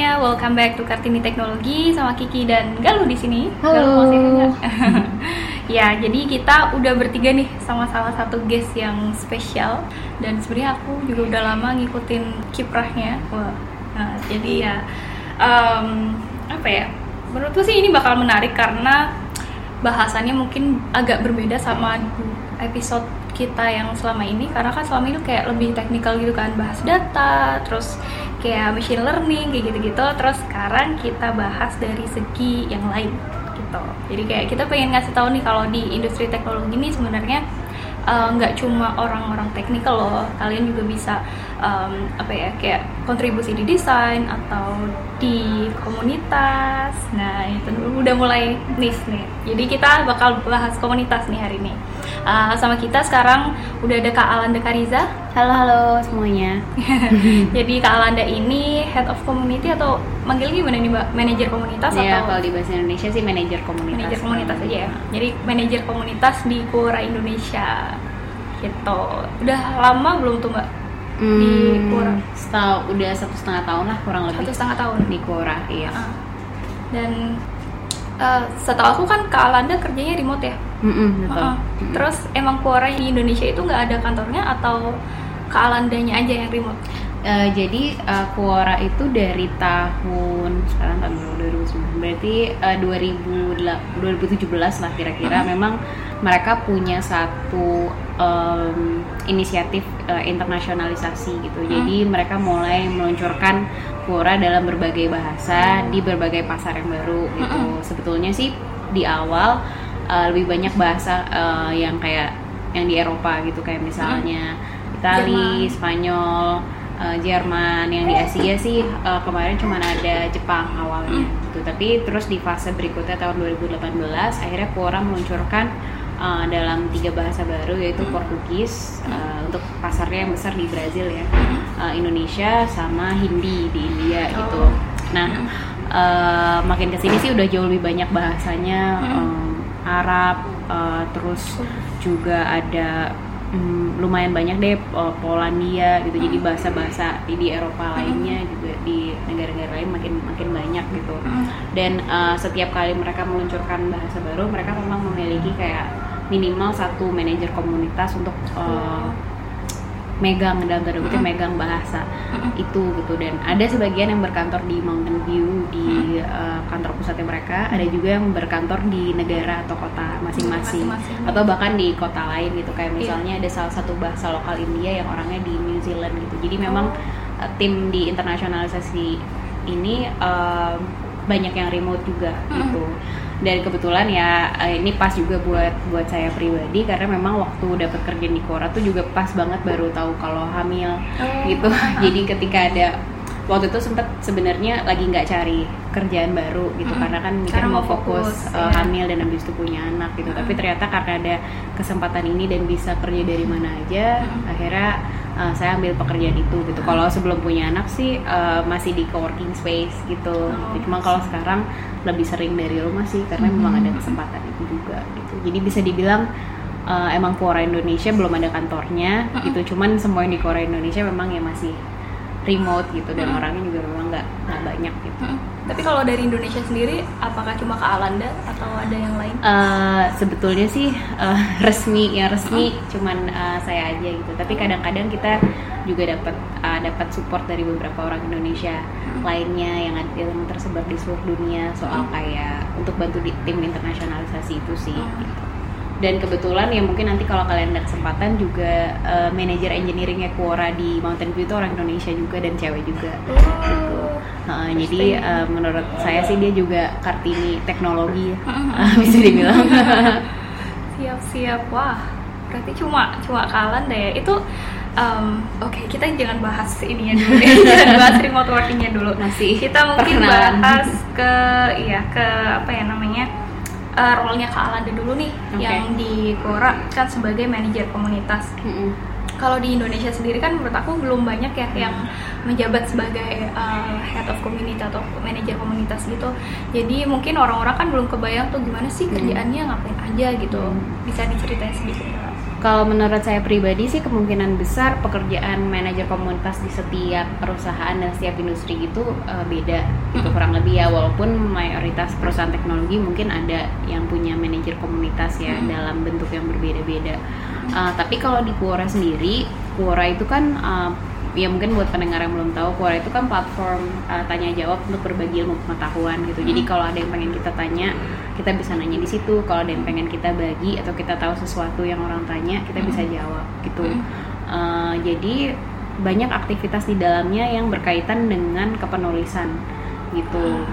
semuanya, welcome back to Kartini Teknologi sama Kiki dan Galuh di sini. Halo. Galuh mau ya, jadi kita udah bertiga nih sama salah satu guest yang spesial dan sebenarnya aku juga udah lama ngikutin kiprahnya. Wah, nah, jadi ya em, apa ya? Menurutku sih ini bakal menarik karena bahasannya mungkin agak berbeda sama episode kita yang selama ini karena kan selama ini kayak lebih teknikal gitu kan bahas data terus kayak machine learning kayak gitu-gitu. Terus sekarang kita bahas dari segi yang lain gitu. Jadi kayak kita pengen ngasih tahu nih kalau di industri teknologi ini sebenarnya uh, nggak cuma orang-orang teknikal loh kalian juga bisa um, apa ya kayak kontribusi di desain atau di komunitas. Nah itu udah mulai nis nih. Jadi kita bakal bahas komunitas nih hari ini. Uh, sama kita sekarang udah ada Kak Alanda Kariza. Halo halo semuanya. jadi Kak Alanda ini head of community atau manggil gimana nih Mbak? Manajer komunitas Ya atau kalau di bahasa Indonesia sih manajer komunitas. manajer komunitas aja ya. Jadi manajer komunitas di Quora Indonesia. Gitu. Udah lama belum tuh mbak Hmm, Di Quora. Setahu udah satu setengah tahun lah kurang lebih satu setengah tahun di Quora iya. Ah. dan eh, setahu aku kan Kak Alanda kerjanya remote ya Mm-mm, betul. Ah. Mm-mm. terus emang Quora di Indonesia itu nggak ada kantornya atau Kak Alandanya aja yang remote Eh, jadi eh, Quora itu dari tahun sekarang tahun berapa? 2009 berarti eh, 2000 2017 lah kira-kira. Memang mereka punya satu em, inisiatif eh, internasionalisasi gitu. Jadi mereka mulai meluncurkan Quora dalam berbagai bahasa di berbagai pasar yang baru gitu. Sebetulnya sih di awal eh, lebih banyak bahasa eh, yang kayak yang di Eropa gitu. Kayak misalnya Itali, Jerman. Spanyol, eh, Jerman, yang di Asia sih eh, kemarin cuma ada Jepang awalnya gitu. Tapi terus di fase berikutnya tahun 2018 akhirnya Quora meluncurkan eh, dalam tiga bahasa baru yaitu Portugis eh, untuk pasarnya yang besar di Brazil ya, eh, Indonesia sama Hindi di India gitu. Oh. Nah eh, makin ke sini sih udah jauh lebih banyak bahasanya em, Arab, eh, terus juga ada mm, lumayan banyak deh eh, Polandia gitu jadi bahasa-bahasa di, Eropa lainnya juga di negara-negara lain makin makin banyak gitu. Dan eh, setiap kali mereka meluncurkan bahasa baru mereka memang memiliki kayak minimal satu manajer komunitas untuk eh, megang dalam tanda kutip megang bahasa itu gitu. Dan ada sebagian yang berkantor di Mountain View di eh, kantor pusatnya mereka. Ada juga yang berkantor di negara atau kota masing-masing. Atau bahkan di kota lain gitu. Kayak Iya. misalnya ada salah satu bahasa lokal India yang orangnya di New Zealand gitu. Jadi memang eh, tim di internasionalisasi ini eh, banyak yang remote juga gitu dan kebetulan ya eh, ini pas juga buat buat saya pribadi karena memang waktu dapat kerja di Quora tuh juga pas banget baru tahu kalau hamil Oh. gitu jadi ketika ada waktu itu sempet sebenarnya lagi nggak cari kerjaan baru gitu Mm-mm. karena kan mikir Karena mau fokus, fokus, ya. hamil dan habis itu punya anak gitu. Tapi ternyata karena ada kesempatan ini dan bisa kerja dari mana aja akhirnya eh, saya ambil pekerjaan itu gitu. Kalau sebelum punya anak sih eh, masih di coworking space gitu. Oh, cuma kalau sekarang lebih sering dari rumah sih karena memang ada kesempatan itu juga gitu. Jadi bisa dibilang eh, emang Quora Indonesia belum ada kantornya gitu. Cuman semua yang di Quora Indonesia memang ya masih remote gitu dan orangnya juga memang nggak nggak banyak gitu. Mm. tapi kalau dari Indonesia sendiri apakah cuma Kak Alanda atau ada yang lain? Eh, sebetulnya sih eh, resmi yang resmi cuman eh, saya aja gitu. Tapi kadang-kadang kita juga dapat eh, dapat support dari beberapa orang Indonesia lainnya yang ada yang tersebar di seluruh dunia soal kayak untuk bantu di tim internasionalisasi itu sih gitu. Dan kebetulan ya mungkin nanti kalau kalian ada kesempatan juga eh, manajer engineeringnya Quora di Mountain View itu orang Indonesia juga dan cewek juga. Gitu. Heeh, jadi eh, menurut saya sih dia juga kartini teknologi ya bisa dibilang. Siap-siap. Wah berarti cuma cuma Alanda ya itu em, oke kita jangan bahas ininya dulu deh jangan bahas remote workingnya dulu. Masih kita mungkin perkenalan. bahas ke iya ke apa ya namanya eh, role-nya Kak Alanda dulu nih Oke. yang di Quora kan sebagai manajer komunitas Mm-mm. kalau di Indonesia sendiri kan menurut aku belum banyak ya yang menjabat sebagai uh, head of community atau manajer komunitas gitu. Jadi mungkin orang-orang kan belum kebayang tuh gimana sih kerjaannya ngapain aja gitu. Hmm. Bisa diceritain sedikit? Kalau menurut saya pribadi sih kemungkinan besar pekerjaan manajer komunitas di setiap perusahaan dan setiap industri itu uh, beda itu kurang lebih ya walaupun mayoritas perusahaan teknologi mungkin ada yang punya manajer komunitas ya hmm. dalam bentuk yang berbeda-beda. Uh, tapi kalau di Quora sendiri, Quora itu kan uh, ya mungkin buat pendengar yang belum tahu Quora itu kan platform uh, tanya jawab untuk berbagi ilmu pengetahuan gitu. Jadi hmm. kalau ada yang pengen kita tanya kita bisa nanya di situ. Kalau ada yang pengen kita bagi atau kita tahu sesuatu yang orang tanya kita bisa hmm. jawab gitu. Uh, jadi banyak aktivitas di dalamnya yang berkaitan dengan kepenulisan gitu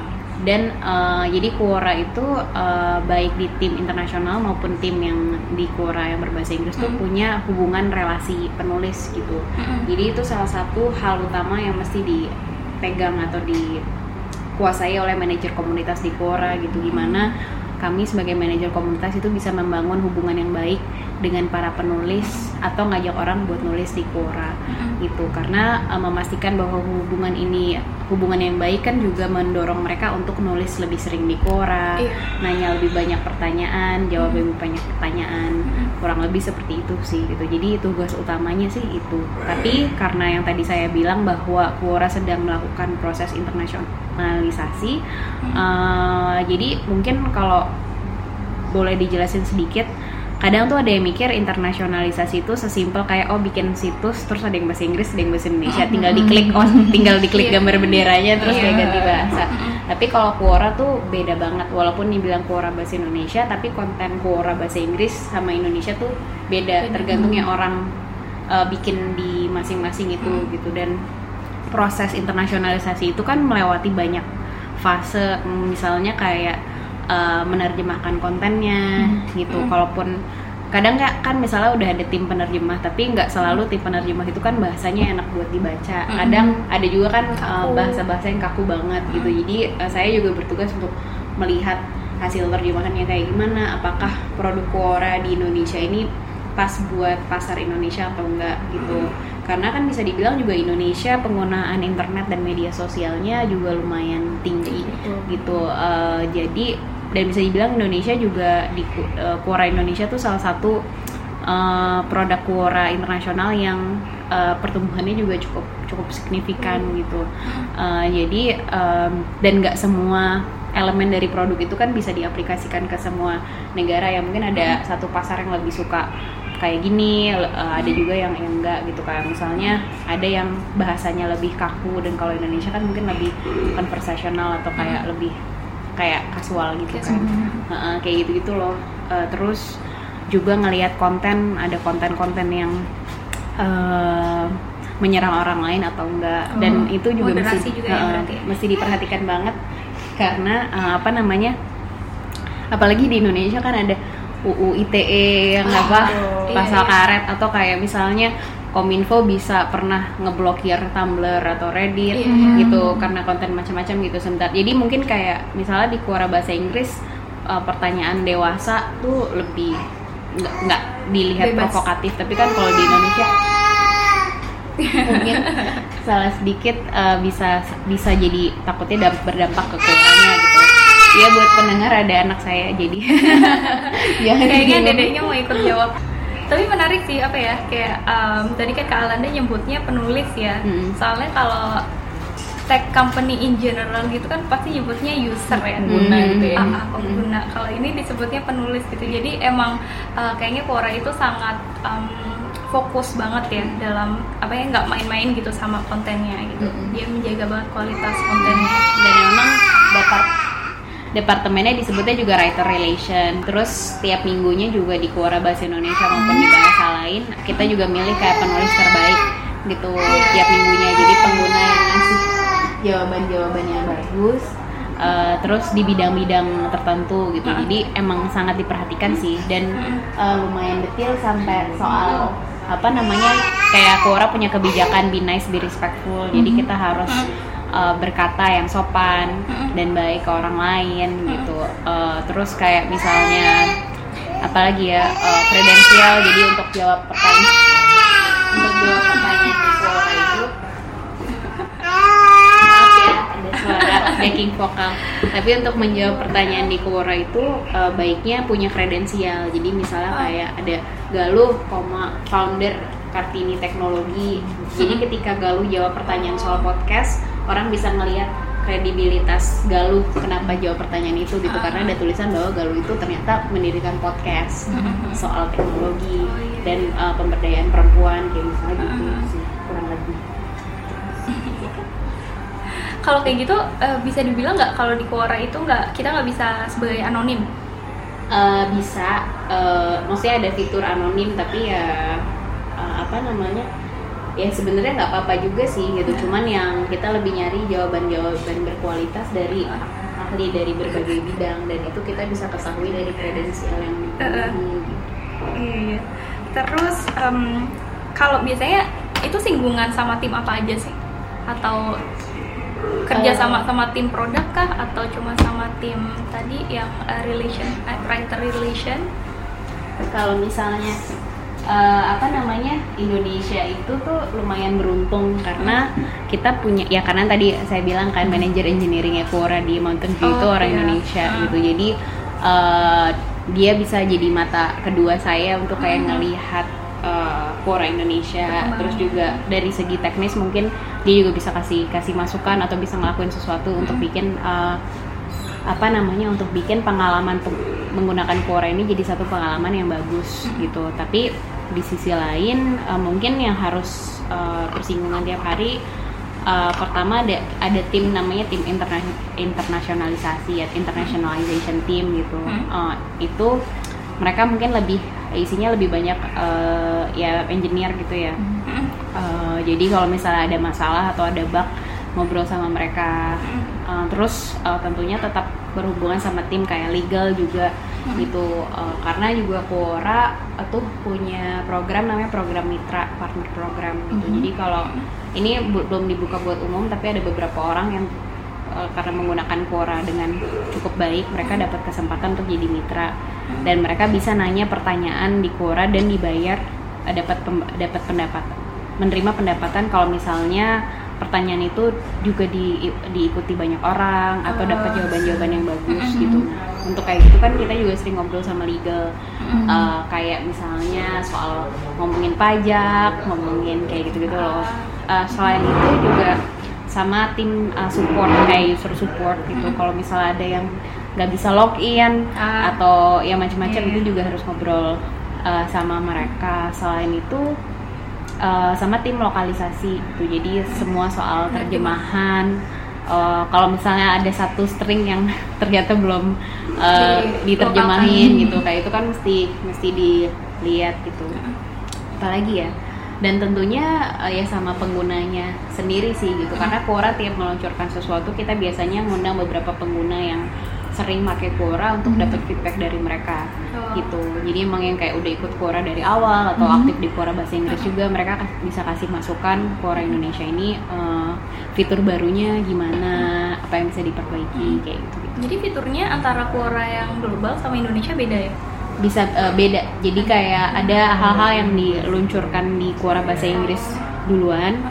dan uh, jadi Quora itu uh, baik di tim internasional maupun tim yang di Quora yang berbahasa Inggris mm. tuh punya hubungan relasi penulis gitu mm. jadi itu salah satu hal utama yang mesti dipegang atau dikuasai oleh manajer komunitas di Quora gitu gimana kami sebagai manajer komunitas itu bisa membangun hubungan yang baik dengan para penulis atau ngajak orang buat nulis di Quora mm-hmm. gitu karena uh, memastikan bahwa hubungan ini hubungan yang baik kan juga mendorong mereka untuk nulis lebih sering di Quora yeah. nanya lebih banyak pertanyaan jawab mm-hmm. lebih banyak pertanyaan mm-hmm. kurang lebih seperti itu sih gitu jadi tugas utamanya sih itu tapi karena yang tadi saya bilang bahwa Quora sedang melakukan proses internasionalisasi mm-hmm. uh, jadi mungkin kalau boleh dijelasin sedikit kadang tuh ada yang mikir internasionalisasi itu sesimpel kayak oh bikin situs terus ada yang bahasa Inggris ada yang bahasa Indonesia. Tinggal diklik on tinggal diklik gambar benderanya terus yeah. ganti bahasa. Tapi kalau Quora tuh beda banget. Walaupun dibilang Quora bahasa Indonesia tapi konten Quora bahasa Inggris sama Indonesia tuh beda. Tergantung yang orang uh, bikin di masing-masing itu mm. gitu. Dan proses internasionalisasi itu kan melewati banyak fase. Misalnya kayak uh, menerjemahkan kontennya hmm. gitu. Hmm. Kalaupun kadang nggak kan misalnya udah ada tim penerjemah tapi nggak selalu tim penerjemah itu kan bahasanya enak buat dibaca. Hmm. Kadang ada juga kan uh, bahasa-bahasa yang kaku banget gitu. Hmm. Jadi uh, saya juga bertugas untuk melihat hasil terjemahannya kayak gimana. Apakah produk Quora di Indonesia ini pas buat pasar Indonesia atau enggak gitu. Hmm karena kan bisa dibilang juga Indonesia penggunaan internet dan media sosialnya juga lumayan tinggi gitu uh, jadi dan bisa dibilang Indonesia juga di uh, Quora Indonesia tuh salah satu uh, produk Quora internasional yang uh, pertumbuhannya juga cukup cukup signifikan hmm. gitu uh, jadi um, dan nggak semua elemen dari produk itu kan bisa diaplikasikan ke semua negara ya mungkin ada hmm. satu pasar yang lebih suka kayak gini uh, ada juga yang yang enggak gitu kayak misalnya ada yang bahasanya lebih kaku dan kalau Indonesia kan mungkin lebih konversasional atau kayak hmm. lebih kayak kasual gitu kan. uh, kayak gitu gitu loh. Uh, terus juga ngelihat konten ada konten-konten yang uh, menyerang orang lain atau enggak. Oh, dan itu juga mesti juga uh, ya, mesti diperhatikan banget. Karena uh, apa namanya apalagi di Indonesia kan ada UU ITE yang oh, apa pasal iya. karet atau kayak misalnya Kominfo bisa pernah ngeblokir Tumblr atau Reddit yeah. gitu karena konten macam-macam gitu sebentar. Jadi mungkin kayak misalnya di Quora bahasa Inggris uh, pertanyaan dewasa tuh lebih nggak dilihat Bebas. provokatif, tapi kan kalau di Indonesia mungkin salah sedikit uh, bisa bisa jadi takutnya berdampak ke keluarnya gitu Iya buat pendengar ada anak saya jadi. Kayaknya dedeknya mau ikut jawab. Tapi menarik sih apa ya kayak um, tadi kan Kak Alanda nyebutnya penulis ya. Hmm. Soalnya kalau tech company in general gitu kan pasti nyebutnya user ya pengguna hmm. gitu ya ah, ah pengguna hmm. kalau ini disebutnya penulis gitu jadi emang uh, kayaknya Quora itu sangat um, fokus banget ya dalam apa ya nggak main-main gitu sama kontennya gitu hmm. dia menjaga banget kualitas kontennya dan emang dapat departemennya disebutnya juga writer relation. Terus tiap minggunya juga di Quora Bahasa Indonesia maupun di bahasa lain kita juga milih kayak penulis terbaik gitu tiap minggunya. Jadi pengguna yang ngasih jawaban-jawaban yang bagus uh, terus di bidang-bidang tertentu gitu. Jadi emang sangat diperhatikan sih. Dan uh, lumayan detail sampai soal apa namanya kayak Quora punya kebijakan be nice be respectful. Jadi kita harus uh, berkata yang sopan dan baik ke orang lain gitu uh, terus kayak misalnya apalagi ya uh, kredensial jadi untuk jawab pertanyaan untuk jawab pertanyaan di suara itu maaf ya ada suara backing vokal. Tapi untuk menjawab pertanyaan di Quora itu uh, baiknya punya kredensial. Jadi misalnya Oh. kayak ada Galuh, koma founder Kartini Teknologi. Jadi ketika Galuh jawab pertanyaan soal podcast, orang bisa ngelihat kredibilitas Galuh kenapa jawab pertanyaan itu gitu Ah. karena ada tulisan bahwa Galuh itu ternyata mendirikan podcast Mhm. soal teknologi Oh, iya. dan uh, pemberdayaan perempuan kayak misalnya gitu Ah. sih kurang lebih. Kalau kayak gitu eh, bisa dibilang nggak kalau di Quora itu nggak kita nggak bisa sebagai anonim. Eh, bisa eh, maksudnya ada fitur anonim tapi ya eh, apa namanya ya sebenarnya nggak apa-apa juga sih gitu Ya. cuman yang kita lebih nyari jawaban-jawaban berkualitas dari ahli dari berbagai bidang dan itu kita bisa ketahui dari kredensial yang gitu. Iya. Terus em, kalau biasanya itu singgungan sama tim apa aja sih? Atau kerja sama sama tim produk kah? Atau cuma sama tim tadi yang eh, relation, eh, writer relation? kalau misalnya eh, apa namanya Indonesia itu tuh lumayan beruntung karena kita punya ya karena tadi saya bilang kan manajer engineering Quora di Mountain View itu Oh, orang iya. Indonesia Ah. gitu jadi eh, dia bisa jadi mata kedua saya untuk kayak Hmm. ngelihat eh, Quora Indonesia terus juga dari segi teknis mungkin dia juga bisa kasih kasih masukan atau bisa ngelakuin sesuatu untuk Hmm. bikin eh, apa namanya untuk bikin pengalaman peng- menggunakan Quora ini jadi satu pengalaman yang bagus gitu tapi di sisi lain eh, mungkin yang harus eh, bersinggungan tiap hari eh, pertama ada ada tim namanya tim interna internasionalisasi ya internationalization team gitu Hmm. Eh, itu mereka mungkin lebih isinya lebih banyak eh, ya engineer gitu ya. Eh, jadi kalau misalnya ada masalah atau ada bug ngobrol sama mereka Uh, terus uh, tentunya tetap berhubungan sama tim kayak legal juga Hmm. gitu. Uh, karena juga Quora uh, tuh punya program namanya program mitra partner program gitu. Mhm. jadi kalau ini bu- belum dibuka buat umum tapi ada beberapa orang yang uh, karena menggunakan Quora dengan cukup baik mereka dapat kesempatan untuk jadi mitra. Dan mereka bisa nanya pertanyaan di Quora dan dibayar uh, dapat dapat pendapatan menerima pendapatan kalau misalnya pertanyaan itu juga di, diikuti banyak orang atau dapat Oh. jawaban-jawaban yang bagus Mhm. gitu. Untuk kayak gitu kan kita juga sering ngobrol sama legal, Mhm. Uh, kayak misalnya soal ngomongin pajak, ngomongin kayak gitu-gitu loh. Uh, selain itu juga sama tim uh, support kayak user support gitu. Mhm. Kalau misalnya ada yang nggak bisa login Ah. atau ya macam-macam Iya. itu juga harus ngobrol uh, sama mereka. Selain itu uh, sama tim lokalisasi gitu. Jadi semua soal terjemahan. uh, kalau misalnya ada satu string yang ternyata belum uh, Di- diterjemahin lokalkan. gitu, kayak itu kan mesti mesti dilihat gitu. Apalagi ya. Dan tentunya uh, ya sama penggunanya sendiri sih gitu. Karena Quora tiap meluncurkan sesuatu kita biasanya ngundang beberapa pengguna yang sering pakai Quora untuk Hmm. dapat feedback dari mereka Oh. gitu. Jadi emang yang kayak udah ikut Quora dari awal atau Mhm. aktif di Quora bahasa Inggris juga mereka bisa kasih masukan Quora Indonesia ini eh, fitur barunya gimana, apa yang bisa diperbaiki kayak gitu. gitu. Jadi fiturnya antara Quora yang global sama Indonesia beda ya? Bisa eh, beda. Jadi kayak ada hal-hal yang diluncurkan di Quora bahasa Inggris duluan,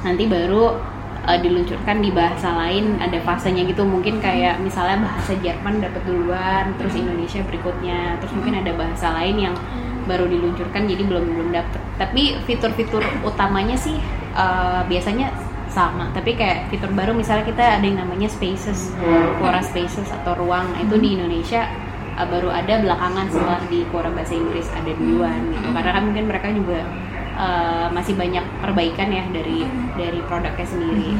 nanti baru eh, diluncurkan di bahasa lain ada fasenya gitu. Mungkin kayak misalnya bahasa Jerman dapat duluan terus Indonesia berikutnya. Terus mungkin ada bahasa lain yang baru diluncurkan jadi belum belum dapet. Tapi fitur-fitur utamanya sih eh, biasanya sama. Tapi kayak fitur baru misalnya kita ada yang namanya spaces Quora spaces atau ruang. Nah, itu di Indonesia eh, baru ada belakangan setelah di Quora bahasa Inggris ada duluan gitu. Karena kan mungkin mereka juga eh, masih banyak perbaikan ya dari dari produknya sendiri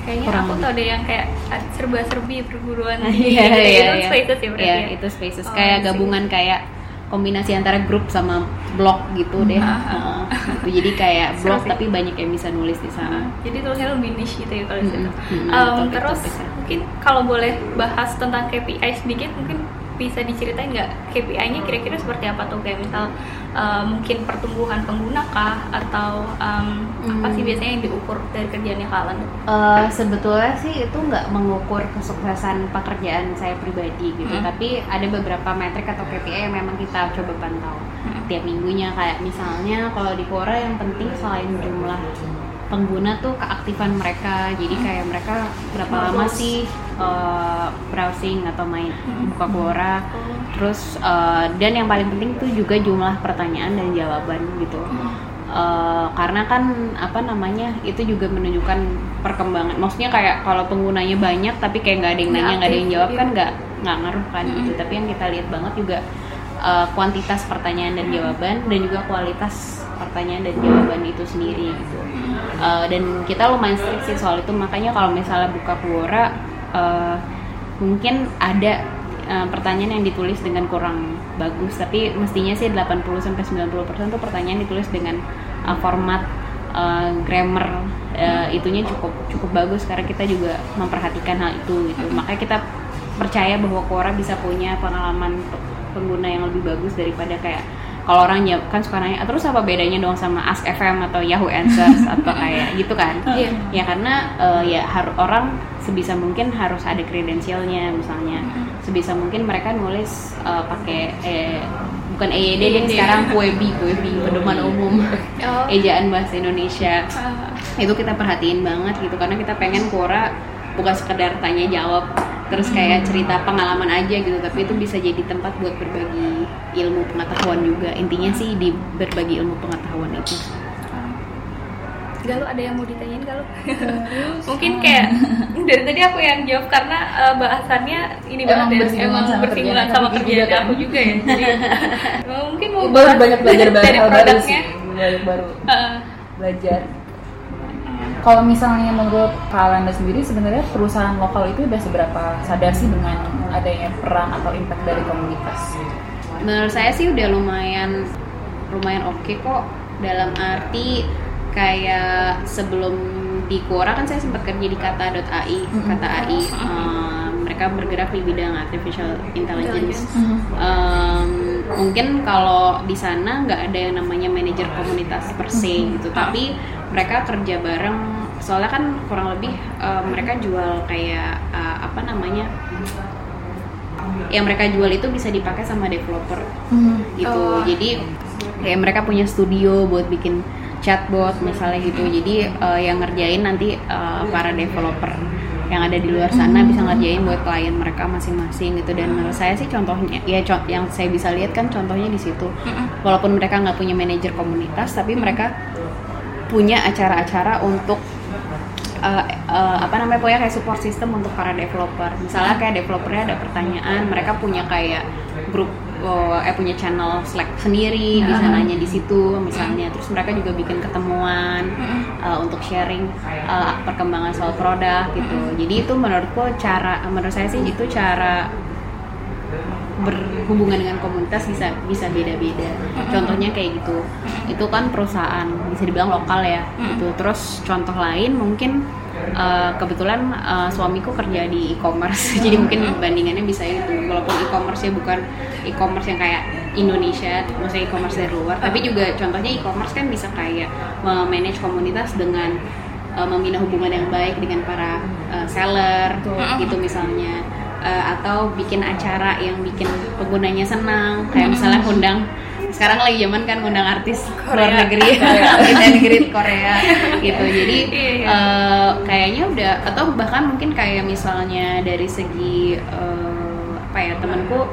Kayaknya Kurang aku tau deh yang kayak serba-serbi perguruan tinggi iya, gitu, iya, itu iya. spaces ya berarti Iya, ya? itu spaces Oh, kayak sih. gabungan kayak kombinasi antara grup sama blog gitu deh. Heeh. gitu. Jadi kayak blog sih. tapi banyak yang bisa nulis di sana. Jadi tulisannya lebih niche gitu ya kalau di situ. Mm-mm, mm-mm, Um, topik-topiknya. terus mungkin kalau boleh bahas tentang KPI sedikit mungkin bisa diceritain nggak KPI-nya kira-kira seperti apa tuh kayak misal uh, mungkin pertumbuhan pengguna kah atau um, apa Hmm. sih biasanya yang diukur dari kerjaannya kalian? Eh, sebetulnya sih itu nggak mengukur kesuksesan pekerjaan saya pribadi gitu, Hmm. tapi ada beberapa metrik atau KPI yang memang kita coba pantau Hmm. tiap minggunya kayak misalnya kalau di Quora yang penting selain jumlah pengguna tuh keaktifan mereka. Jadi kayak mereka berapa Oh, lama sih uh, browsing atau main Hmm. buka Quora. Oh. terus uh, dan yang paling penting tuh juga jumlah pertanyaan dan jawaban gitu. Uh, karena kan apa namanya itu juga menunjukkan perkembangan. Maksudnya kayak kalau penggunanya banyak tapi kayak nggak ada yang nanya nggak ada yang jawab iya. kan nggak nggak ngaruh kan Mm-mm. gitu tapi yang kita lihat banget juga uh, kuantitas pertanyaan dan jawaban dan juga kualitas pertanyaan dan jawaban itu sendiri gitu Uh, dan kita lumayan strict sih soal itu. Makanya kalau misalnya buka Quora uh, mungkin ada uh, pertanyaan yang ditulis dengan kurang bagus. Tapi mestinya sih 80 sampai 90% tuh pertanyaan ditulis dengan uh, format uh, grammar uh, itunya cukup cukup bagus. Karena kita juga memperhatikan hal itu gitu. Makanya kita percaya bahwa Quora bisa punya pengalaman pe- pengguna yang lebih bagus daripada kayak kalau orang kan suka nanya "Ah, terus apa bedanya dong sama Ask FM atau Yahoo Answers atau kayak gitu kan Iya. ya karena eh, ya harus orang sebisa mungkin harus ada kredensialnya misalnya sebisa mungkin mereka nulis eh, pakai eh, bukan EYD deh EYD. sekarang Kuebi Kuebi pedoman umum Oh. ejaan bahasa Indonesia Ah. itu kita perhatiin banget gitu karena kita pengen Quora bukan sekedar tanya jawab terus kayak cerita pengalaman aja gitu tapi itu bisa jadi tempat buat berbagi ilmu pengetahuan juga intinya sih di berbagi ilmu pengetahuan itu Galuh ada yang mau ditanyain Galuh? Mungkin kayak dari tadi aku yang jawab karena eh, bahasannya ini Emang banget ya, bersinggungan emang sama bersinggungan sama kerjaan juga kan. aku juga ya. Jadi mungkin mau baru banyak belajar dari hal baru produknya. sih baru baru Eh, belajar kalau misalnya menurut Kalanda sendiri sebenarnya perusahaan lokal itu udah seberapa sadar sih dengan adanya peran atau impact dari komunitas? Menurut saya sih udah lumayan lumayan oke kok. Dalam arti kayak sebelum di Quora kan saya sempat kerja di kata.ai kata AI mereka bergerak di bidang artificial intelligence. Em, mungkin kalau di sana nggak ada yang namanya manajer komunitas per se gitu tapi mereka kerja bareng. Soalnya kan kurang lebih eh, mereka jual kayak eh, apa namanya yang mereka jual itu bisa dipakai sama developer gitu. Oh. jadi kayak mereka punya studio buat bikin chatbot misalnya gitu. Jadi eh, yang ngerjain nanti eh, para developer yang ada di luar sana bisa ngerjain buat klien mereka masing-masing gitu. Dan menurut saya sih contohnya ya co- yang saya bisa lihat kan contohnya di situ. Walaupun mereka nggak punya manajer komunitas tapi mereka punya acara-acara untuk uh, uh, apa namanya punya kayak support system untuk para developer. Misalnya kayak developernya ada pertanyaan, mereka punya kayak grup uh, eh punya channel Slack sendiri, bisa nanya di situ misalnya. Terus mereka juga bikin ketemuan uh, untuk sharing uh, perkembangan soal produk gitu. Jadi itu menurutku cara menurut saya sih itu cara berhubungan dengan komunitas bisa bisa beda-beda. Contohnya kayak gitu. Itu kan perusahaan bisa dibilang lokal ya. Gitu. Terus contoh lain mungkin eh, kebetulan eh, suamiku kerja di e-commerce. Jadi mungkin bandingannya bisa itu. Walaupun e-commerce ya bukan e-commerce yang kayak Indonesia, maksudnya e-commerce dari luar, tapi juga contohnya e-commerce kan bisa kayak manage komunitas dengan eh, membina hubungan yang baik dengan para eh, seller gitu misalnya. Eh, atau bikin acara yang bikin penggunanya senang. Kayak misalnya undang sekarang lagi zaman kan undang artis luar Korea. negeri. Meet and greet Korea gitu. Jadi Iya, iya. eh, kayaknya udah atau bahkan mungkin kayak misalnya dari segi eh, apa ya temanku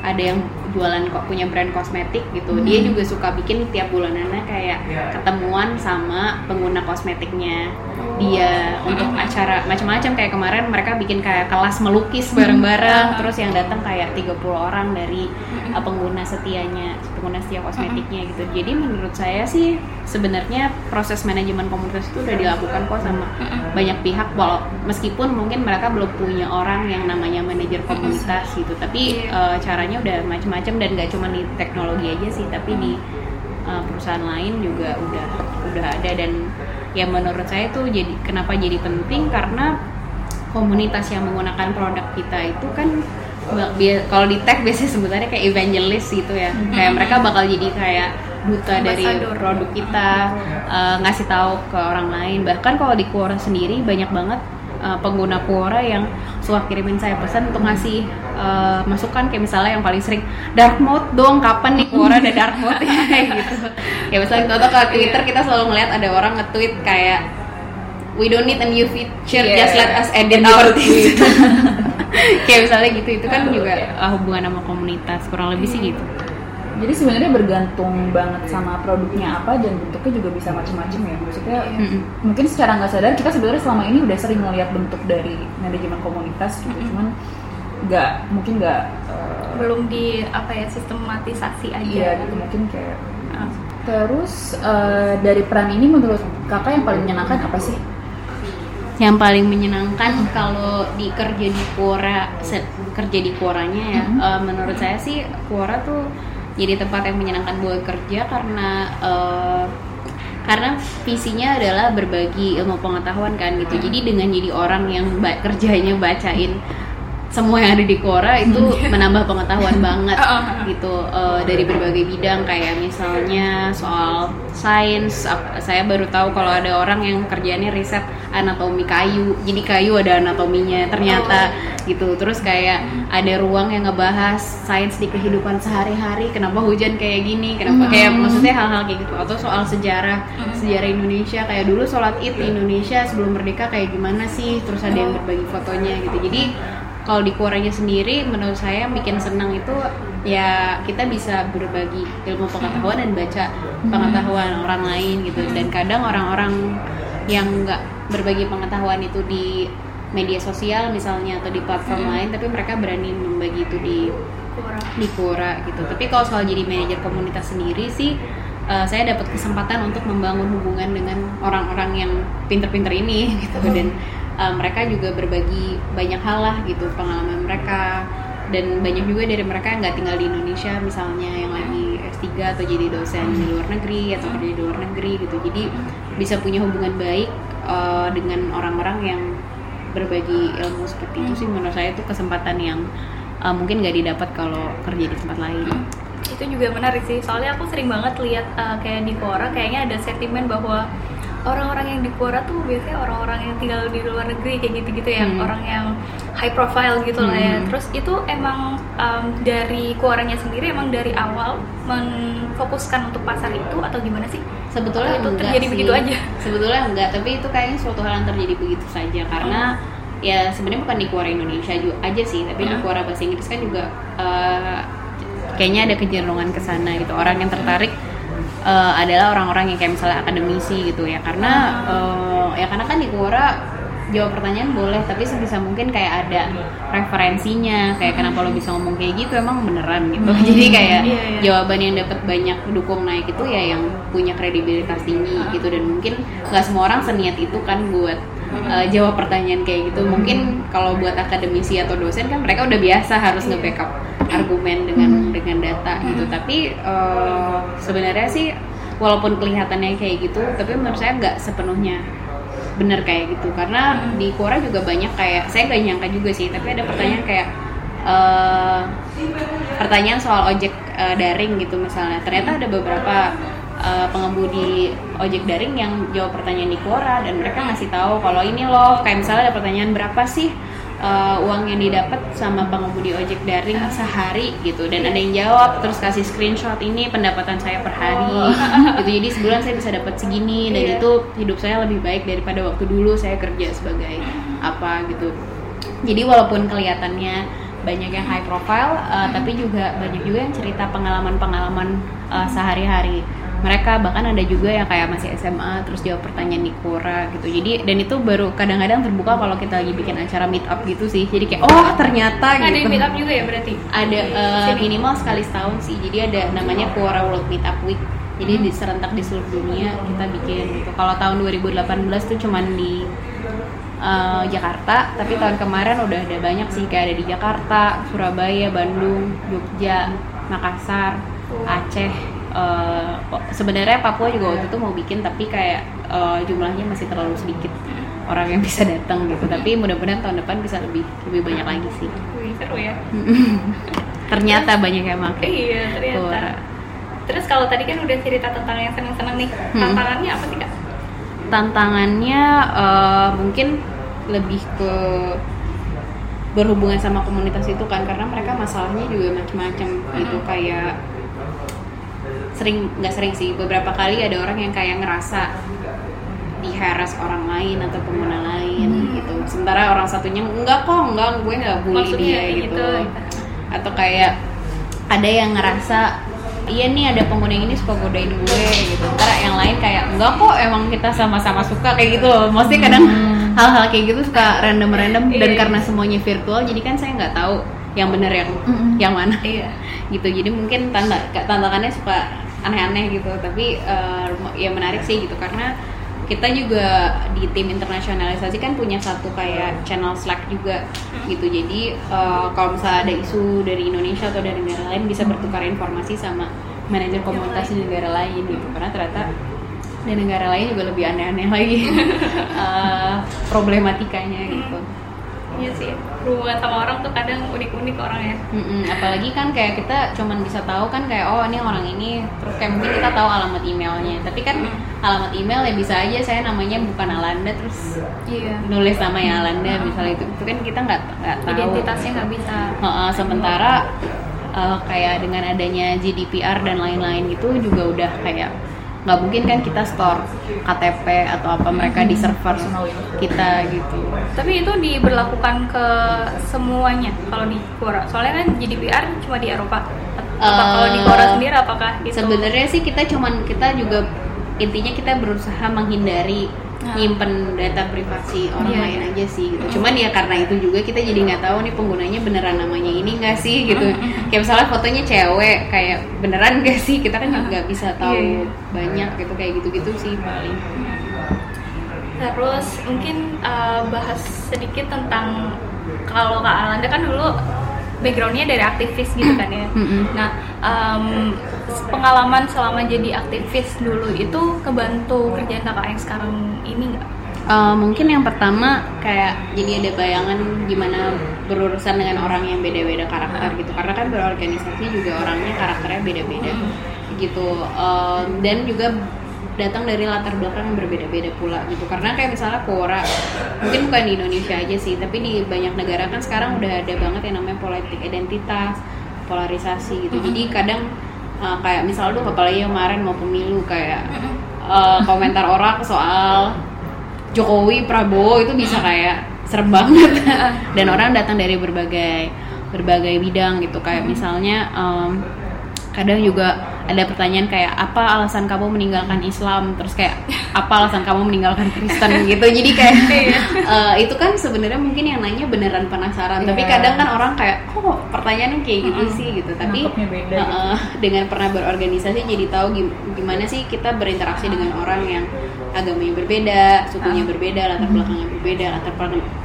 ada yang jualan kok punya brand kosmetik gitu. Dia juga suka bikin tiap bulanannya kayak ketemuan sama pengguna kosmetiknya. Dia untuk acara macam-macam. Kayak kemarin mereka bikin kayak kelas melukis bareng-bareng. Terus yang datang kayak 30 orang dari uh, pengguna setianya pengguna setia kosmetiknya gitu. Jadi menurut saya sih sebenarnya proses manajemen komunitas itu udah dilakukan kok sama banyak pihak. Walau meskipun mungkin mereka belum punya orang yang namanya manajer komunitas gitu. Tapi uh, caranya udah macam-macam dan gak cuma di teknologi aja sih tapi di uh, perusahaan lain juga udah udah ada. Dan ya menurut saya tuh jadi kenapa jadi penting? Karena komunitas yang menggunakan produk kita itu kan kalau di tech biasanya sebutannya kayak evangelist gitu ya. Kayak mereka bakal jadi kayak duta dari produk kita uh, ngasih tahu ke orang lain. Bahkan kalau di Quora sendiri banyak banget uh, pengguna Quora yang suka kirimin saya pesan untuk ngasih uh, masukan kayak misalnya yang paling sering dark mode dong kapan nih Quora ada dark mode kayak gitu. Ya misalnya kita ke Twitter kita selalu ngeliat ada orang nge-tweet kayak we don't need a new feature Yeah. just let us edit our tweet. kayak misalnya gitu itu kan juga uh, hubungan sama komunitas kurang lebih sih gitu Jadi sebenarnya bergantung banget sama produknya apa dan bentuknya juga bisa macam-macam ya. Maksudnya Mm-mm. mungkin secara nggak sadar kita sebenarnya selama ini udah sering ngeliat bentuk dari manajemen komunitas gitu, cuman nggak mungkin nggak eh, belum di apa ya sistematisasi aja iya gitu mungkin kayak Ah. terus eh, dari peran ini menurut kakak yang paling menyenangkan apa sih? Yang paling menyenangkan kalau di kerja di Quora kerja di Quoranya ya. Mhm. eh, menurut saya sih Quora tuh jadi tempat yang menyenangkan buat kerja karena eh, karena visinya adalah berbagi ilmu pengetahuan kan gitu. Jadi dengan jadi orang yang ba- kerjanya bacain semua yang ada di Quora itu menambah pengetahuan banget Uh-uh. gitu eh, dari berbagai bidang. Kayak misalnya soal sains saya baru tahu kalau ada orang yang kerjanya riset anatomi kayu. Jadi kayu ada anatominya ternyata gitu. Terus kayak ada ruang yang ngebahas sains di kehidupan sehari-hari. Kenapa hujan kayak gini? Kenapa kayak maksudnya hal-hal kayak gitu. Atau soal sejarah sejarah Indonesia. Kayak dulu sholat id di Indonesia sebelum merdeka kayak gimana sih? Terus ada yang berbagi fotonya gitu. Jadi kalau di Quoranya sendiri menurut saya yang bikin senang itu ya kita bisa berbagi ilmu pengetahuan dan baca pengetahuan orang lain gitu. Dan kadang orang-orang yang nggak berbagi pengetahuan itu di media sosial misalnya atau di platform lain tapi mereka berani membagi itu di di Quora gitu. Tapi kalau soal jadi manajer komunitas sendiri sih eh, saya dapat kesempatan untuk membangun hubungan dengan orang-orang yang pinter-pinter ini gitu. Dan eh, mereka juga berbagi banyak hal lah gitu pengalaman mereka. Dan banyak juga dari mereka yang nggak tinggal di Indonesia misalnya yang lagi S3 atau jadi dosen di luar negeri atau kerja di luar negeri gitu. Jadi bisa punya hubungan baik eh, dengan orang-orang yang berbagi ilmu seperti itu sih. Menurut saya itu kesempatan yang uh, mungkin nggak didapat kalau kerja di tempat lain. itu juga menarik sih. Soalnya aku sering banget lihat uh, kayak di Quora kayaknya ada sentimen bahwa orang-orang yang di Quora tuh biasanya orang-orang yang tinggal di luar negeri kayak gitu-gitu ya Hmm. orang yang high profile gitu lah ya Hmm. terus itu emang um, dari Quoranya sendiri emang dari awal menfokuskan untuk pasar itu atau gimana sih Sebetulnya Atau itu terjadi sih. begitu aja? Sebetulnya enggak, tapi itu kayaknya suatu hal yang terjadi begitu saja karena ya sebenarnya bukan di Quora Indonesia juga aja sih, tapi di Hmm. Quora bahasa Inggris kan juga eh, kayaknya ada kecenderungan ke sana gitu. Orang yang tertarik eh, adalah orang-orang yang kayak misalnya akademisi gitu ya. Karena eh, ya karena kan di Quora jawab pertanyaan boleh tapi sebisa mungkin kayak ada referensinya kayak kenapa lo bisa ngomong kayak gitu emang beneran gitu. Jadi kayak Iya, iya. jawaban yang dapat banyak dukung naik itu ya yang punya kredibilitas tinggi gitu. Dan mungkin nggak semua orang seniat itu kan buat uh, jawab pertanyaan kayak gitu. Mungkin kalau buat akademisi atau dosen kan mereka udah biasa harus nge-backup argumen dengan dengan data gitu. Tapi uh, sebenarnya sih walaupun kelihatannya kayak gitu tapi menurut saya nggak sepenuhnya bener kayak gitu. Karena di Quora juga banyak kayak saya nggak nyangka juga sih tapi ada pertanyaan kayak eh, pertanyaan soal ojek eh, daring gitu misalnya. Ternyata ada beberapa eh, pengemudi ojek daring yang jawab pertanyaan di Quora dan mereka ngasih tahu kalau ini loh kayak misalnya ada pertanyaan berapa sih eh, uang yang didapat sama pengemudi ojek daring sehari gitu. Dan ada yang jawab terus kasih screenshot ini pendapatan saya per hari. Gitu. Jadi sebulan saya bisa dapat segini. Dan Iya. itu hidup saya lebih baik daripada waktu dulu saya kerja sebagai apa gitu. Jadi walaupun kelihatannya banyak yang high profile uh, tapi juga banyak juga yang cerita pengalaman-pengalaman uh, sehari-hari mereka bahkan ada juga yang kayak masih SMA terus jawab pertanyaan di Quora gitu. Jadi dan itu baru kadang-kadang terbuka kalau kita lagi bikin acara meet up gitu sih. Jadi kayak oh ternyata ada gitu. meet up juga ya berarti? Ada uh, Sini. minimal sekali setahun sih. Jadi ada namanya Quora World Meetup Week. Jadi di serentak di seluruh dunia kita bikin gitu. Kalau tahun 2018 tuh cuman di uh, Jakarta tapi tahun kemarin udah ada banyak sih. Kayak ada di Jakarta Surabaya Bandung Jogja Makassar Aceh Uh, sebenarnya Papua juga waktu itu mau bikin tapi kayak uh, jumlahnya masih terlalu sedikit orang yang bisa datang gitu. Tapi mudah-mudahan tahun depan bisa lebih lebih banyak lagi sih. Wih, seru ya. Ternyata banyak yang pakai iya ternyata. Terus kalau tadi kan udah cerita tentang yang seneng-seneng nih Hmm. tantangannya apa sih kak? Tantangannya eh, mungkin lebih ke berhubungan sama komunitas itu kan karena mereka masalahnya juga macam-macam gitu kayak sering nggak sering sih. Beberapa kali ada orang yang kayak ngerasa di harass orang lain atau pengguna lain gitu. Sementara orang satunya enggak kok enggak gue nggak bully Maksudnya dia gitu. gitu. atau kayak ada yang ngerasa iya nih ada pengguna yang ini suka godain gue gitu. Ntar yang lain kayak enggak kok emang kita sama-sama suka kayak gitu loh. Maksudnya kadang hal-hal kayak gitu suka random-random dan Iya. karena semuanya virtual jadi kan saya nggak tahu yang bener yang yang mana iya. gitu. Jadi mungkin tanda tantangannya suka aneh-aneh gitu. Tapi eh, ya menarik sih gitu karena kita juga di tim internasionalisasi kan punya satu kayak channel Slack juga gitu. Jadi eh, kalau misalnya ada isu dari Indonesia atau dari negara lain bisa bertukar informasi sama manajer komunitas di negara lain gitu. Karena ternyata di negara lain juga lebih aneh-aneh lagi eh, problematikanya gitu iya sih. Hubungan sama orang tuh kadang unik-unik orangnya. Mm-mm, apalagi kan kayak kita cuman bisa tahu kan kayak oh ini orang ini. Terus kayak mungkin kita tahu alamat emailnya. Tapi kan alamat email ya bisa aja saya namanya bukan Alanda terus iya. nulis nama ya Alanda misalnya itu. Itu kan kita nggak nggak tahu. Identitasnya nggak bisa. Heeh, sementara eh, kayak dengan adanya GDPR dan lain-lain itu juga udah kayak nggak mungkin kan kita store KTP atau apa mereka di server kita gitu. Tapi itu diberlakukan ke semuanya kalau di Quora. Soalnya kan GDPR cuma di Eropa. Apa Eh, kalau di Quora sendiri apakah itu sebenarnya sih kita cuman kita juga intinya kita berusaha menghindari. Nyimpen data privasi orang Iya, lain iya. aja sih gitu. Cuman ya karena itu juga kita jadi nggak tahu nih penggunanya beneran namanya ini nggak sih gitu. Kayak misalnya fotonya cewek kayak beneran nggak sih kita kan nggak bisa tahu Iya, iya. banyak gitu kayak gitu-gitu sih paling. Terus mungkin uh, bahas sedikit tentang kalau Kak Alanda kan dulu backgroundnya dari aktivis gitu kan ya. Nah um, pengalaman selama jadi aktivis dulu itu kebantu kerjaan kakak yang sekarang ini nggak? Uh, mungkin yang pertama kayak jadi ada bayangan gimana berurusan dengan orang yang beda-beda karakter gitu. Karena kan berorganisasi juga orangnya karakternya beda-beda gitu. Um, dan juga datang dari latar belakang yang berbeda-beda pula gitu. Karena kayak misalnya Quora mungkin bukan di Indonesia aja sih tapi di banyak negara kan sekarang udah ada banget yang namanya politik identitas polarisasi gitu. Jadi kadang uh, kayak misalnya tuh apalagi kemarin mau pemilu kayak uh, komentar orang soal Jokowi Prabowo itu bisa kayak serem banget. Dan orang datang dari berbagai berbagai bidang gitu. Kayak misalnya em, kadang juga ada pertanyaan kayak apa alasan kamu meninggalkan Islam? Terus kayak apa alasan kamu meninggalkan Kristen? Gitu. Jadi kayak eh, itu kan sebenarnya mungkin yang nanya beneran penasaran. Tapi Iya. kadang kan orang kayak kok pertanyaannya kayak gitu sih? Gitu. Tapi beda gitu. eh, dengan pernah berorganisasi jadi tahu gim- gimana sih kita berinteraksi dengan orang yang agamanya berbeda, sukunya berbeda, latar belakangnya berbeda, latar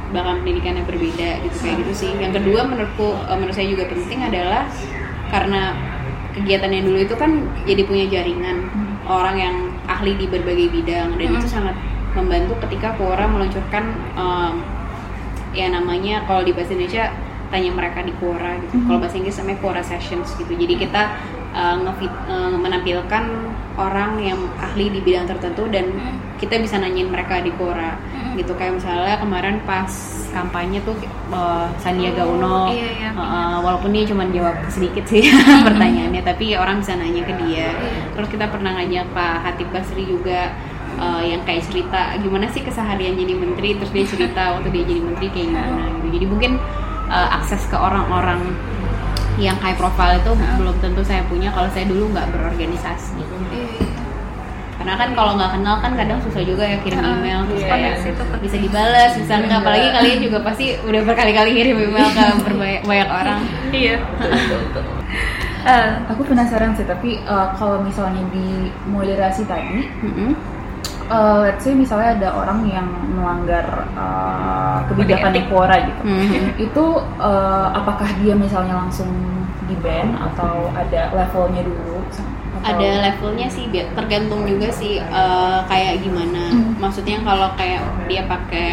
belakang pendidikannya berbeda gitu kayak gitu sih. Yang kedua menurutku eh, menurut saya juga penting adalah karena kegiatannya dulu itu kan jadi punya jaringan orang yang ahli di berbagai bidang. Dan itu sangat membantu ketika Quora meluncurkan em, ya namanya kalau di bahasa Indonesia tanya mereka di Quora gitu. Kalau bahasa Inggris namanya Quora Sessions gitu. Jadi kita uh, ngefit- uh, menampilkan orang yang ahli di bidang tertentu dan kita bisa nanyain mereka di Quora gitu. Kayak misalnya kemarin pas kampanye tuh uh, Sandiaga Uno, Iya, iya, uh, walaupun dia cuma jawab sedikit sih pertanyaannya, tapi orang bisa nanya ke dia. Terus kita pernah ngajak Pak Hatip Basri juga uh, yang kayak cerita gimana sih keseharian jadi menteri? Terus dia cerita waktu dia jadi menteri kayak gimana gitu. Jadi mungkin uh, akses ke orang-orang yang high profile itu belum tentu saya punya kalau saya dulu nggak berorganisasi karena kan kalau nggak kenal kan kadang susah juga ya kirim email terus iya, kayak iya, itu penting. bisa dibalas bisa nggak apalagi kalian juga pasti udah berkali-kali kirim email ke berbanyak banyak orang Iya. Eh, Aku penasaran sih, tapi uh, kalau misalnya di moderasi tadi, Mm-mm. uh, let's say misalnya ada orang yang melanggar uh, kebijakan. Quora gitu, Mhm. itu uh, apakah dia misalnya langsung di ban atau ada levelnya dulu? Ada levelnya sih biar tergantung juga sih eh, kayak gimana Hmm. maksudnya kalau kayak dia pakai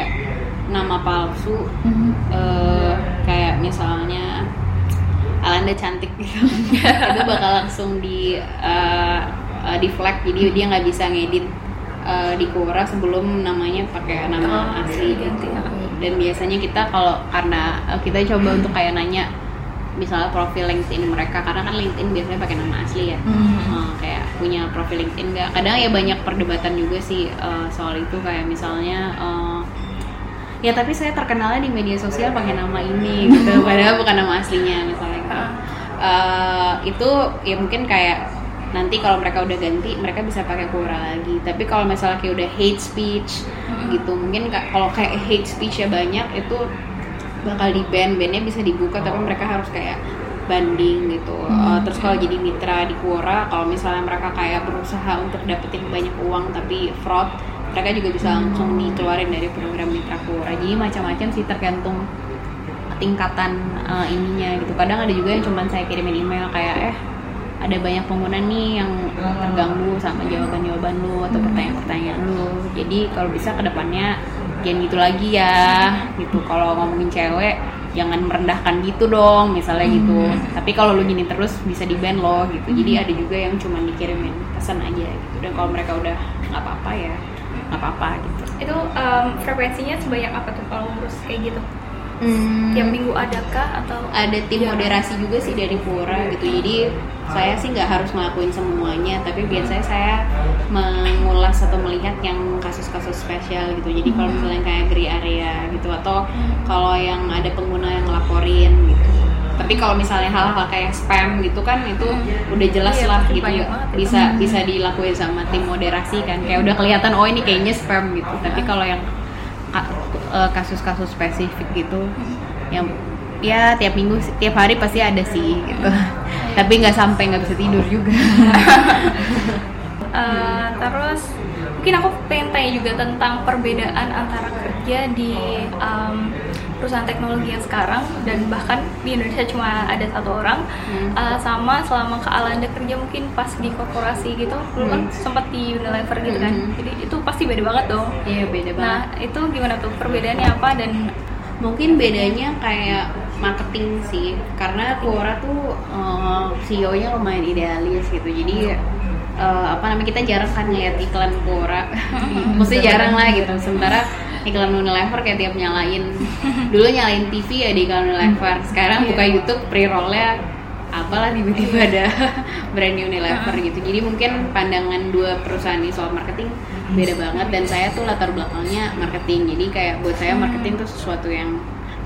nama palsu Mhm. eh, kayak misalnya Alanda cantik gitu itu bakal langsung di eh, eh, di flag jadi dia nggak bisa ngedit eh, di Quora sebelum namanya pakai nama Oh, asli ganti, gitu. ya. dan biasanya kita kalau karena kita coba untuk kayak nanya misalnya profil LinkedIn mereka karena kan LinkedIn biasanya pakai nama asli ya. Mhm. Eh, kayak punya profil LinkedIn nggak? Kadang ya banyak perdebatan juga sih uh, soal itu kayak misalnya uh, ya tapi saya terkenalnya di media sosial pakai nama ini gitu padahal bukan nama aslinya misalnya gitu. Uh, itu ya mungkin kayak nanti kalau mereka udah ganti mereka bisa pakai Quora lagi. Tapi kalau misalnya kayak udah hate speech gitu mungkin kalau kayak hate speech ya banyak itu bakal di ban bandnya bisa dibuka tapi mereka harus kayak banding gitu. Uh, terus kalau jadi mitra di Quora kalau misalnya mereka kayak berusaha untuk dapetin banyak uang tapi fraud mereka juga bisa langsung dikeluarin dari program mitra Quora. Jadi macam-macam sih tergantung tingkatan uh, ininya gitu. Kadang ada juga yang cuman saya kirimin email kayak eh ada banyak pengguna nih yang terganggu sama jawaban-jawaban lu atau pertanyaan-pertanyaan lu. Jadi kalau bisa ke depannya jangan gitu lagi ya gitu. Kalau ngomongin cewek jangan merendahkan gitu dong misalnya gitu. Tapi kalau lu gini terus bisa di ban lo gitu. Jadi ada juga yang cuma dikirimin pesan aja gitu. Dan kalau mereka udah nggak apa-apa ya nggak apa-apa gitu. Itu um, frekuensinya sebanyak apa tuh kalau ngurus kayak gitu Hmm, tiap minggu adakah atau? Ada tim Ya. moderasi juga sih dari Pura gitu. Jadi saya sih nggak harus ngelakuin semuanya tapi biasanya saya mengulas atau melihat yang kasus-kasus spesial gitu. Jadi kalau misalnya kayak gray area gitu atau kalau yang ada pengguna yang ngelaporin gitu. Tapi kalau misalnya hal-hal kayak spam gitu kan itu udah jelas Iya, lah gitu. bisa bisa dilakuin sama tim moderasi kan. Kayak udah kelihatan oh ini kayaknya spam gitu. Tapi kalau yang kasus-kasus spesifik gitu. Yang ya tiap minggu tiap hari pasti ada sih gitu. Tapi nggak sampai nggak bisa tidur juga. Uh, terus mungkin aku pengen tanya juga tentang perbedaan antara kerja di um, perusahaan teknologi yang sekarang dan bahkan di Indonesia cuma ada satu orang. Hmm. uh, sama selama ke Alanda kerja mungkin pas di korporasi gitu dulu kan sempat di Unilever gitu kan. Hmm. jadi itu pasti beda banget dong. Iya beda banget. nah itu gimana tuh? Perbedaannya apa? Dan mungkin bedanya kayak marketing sih karena Quora tuh uh, CEO-nya lumayan idealis gitu. Jadi uh, apa namanya kita jarang kan ngeliat iklan Quora. Maksudnya jarang lah gitu. Sementara iklan Unilever kayak tiap nyalain. Dulu nyalain TV ya di iklan Unilever. Sekarang buka YouTube pre-rollnya apalah tiba-tiba ada brand Unilever gitu. Jadi mungkin pandangan dua perusahaan ini soal marketing beda banget dan saya tuh latar belakangnya marketing. Jadi kayak buat saya marketing tuh sesuatu yang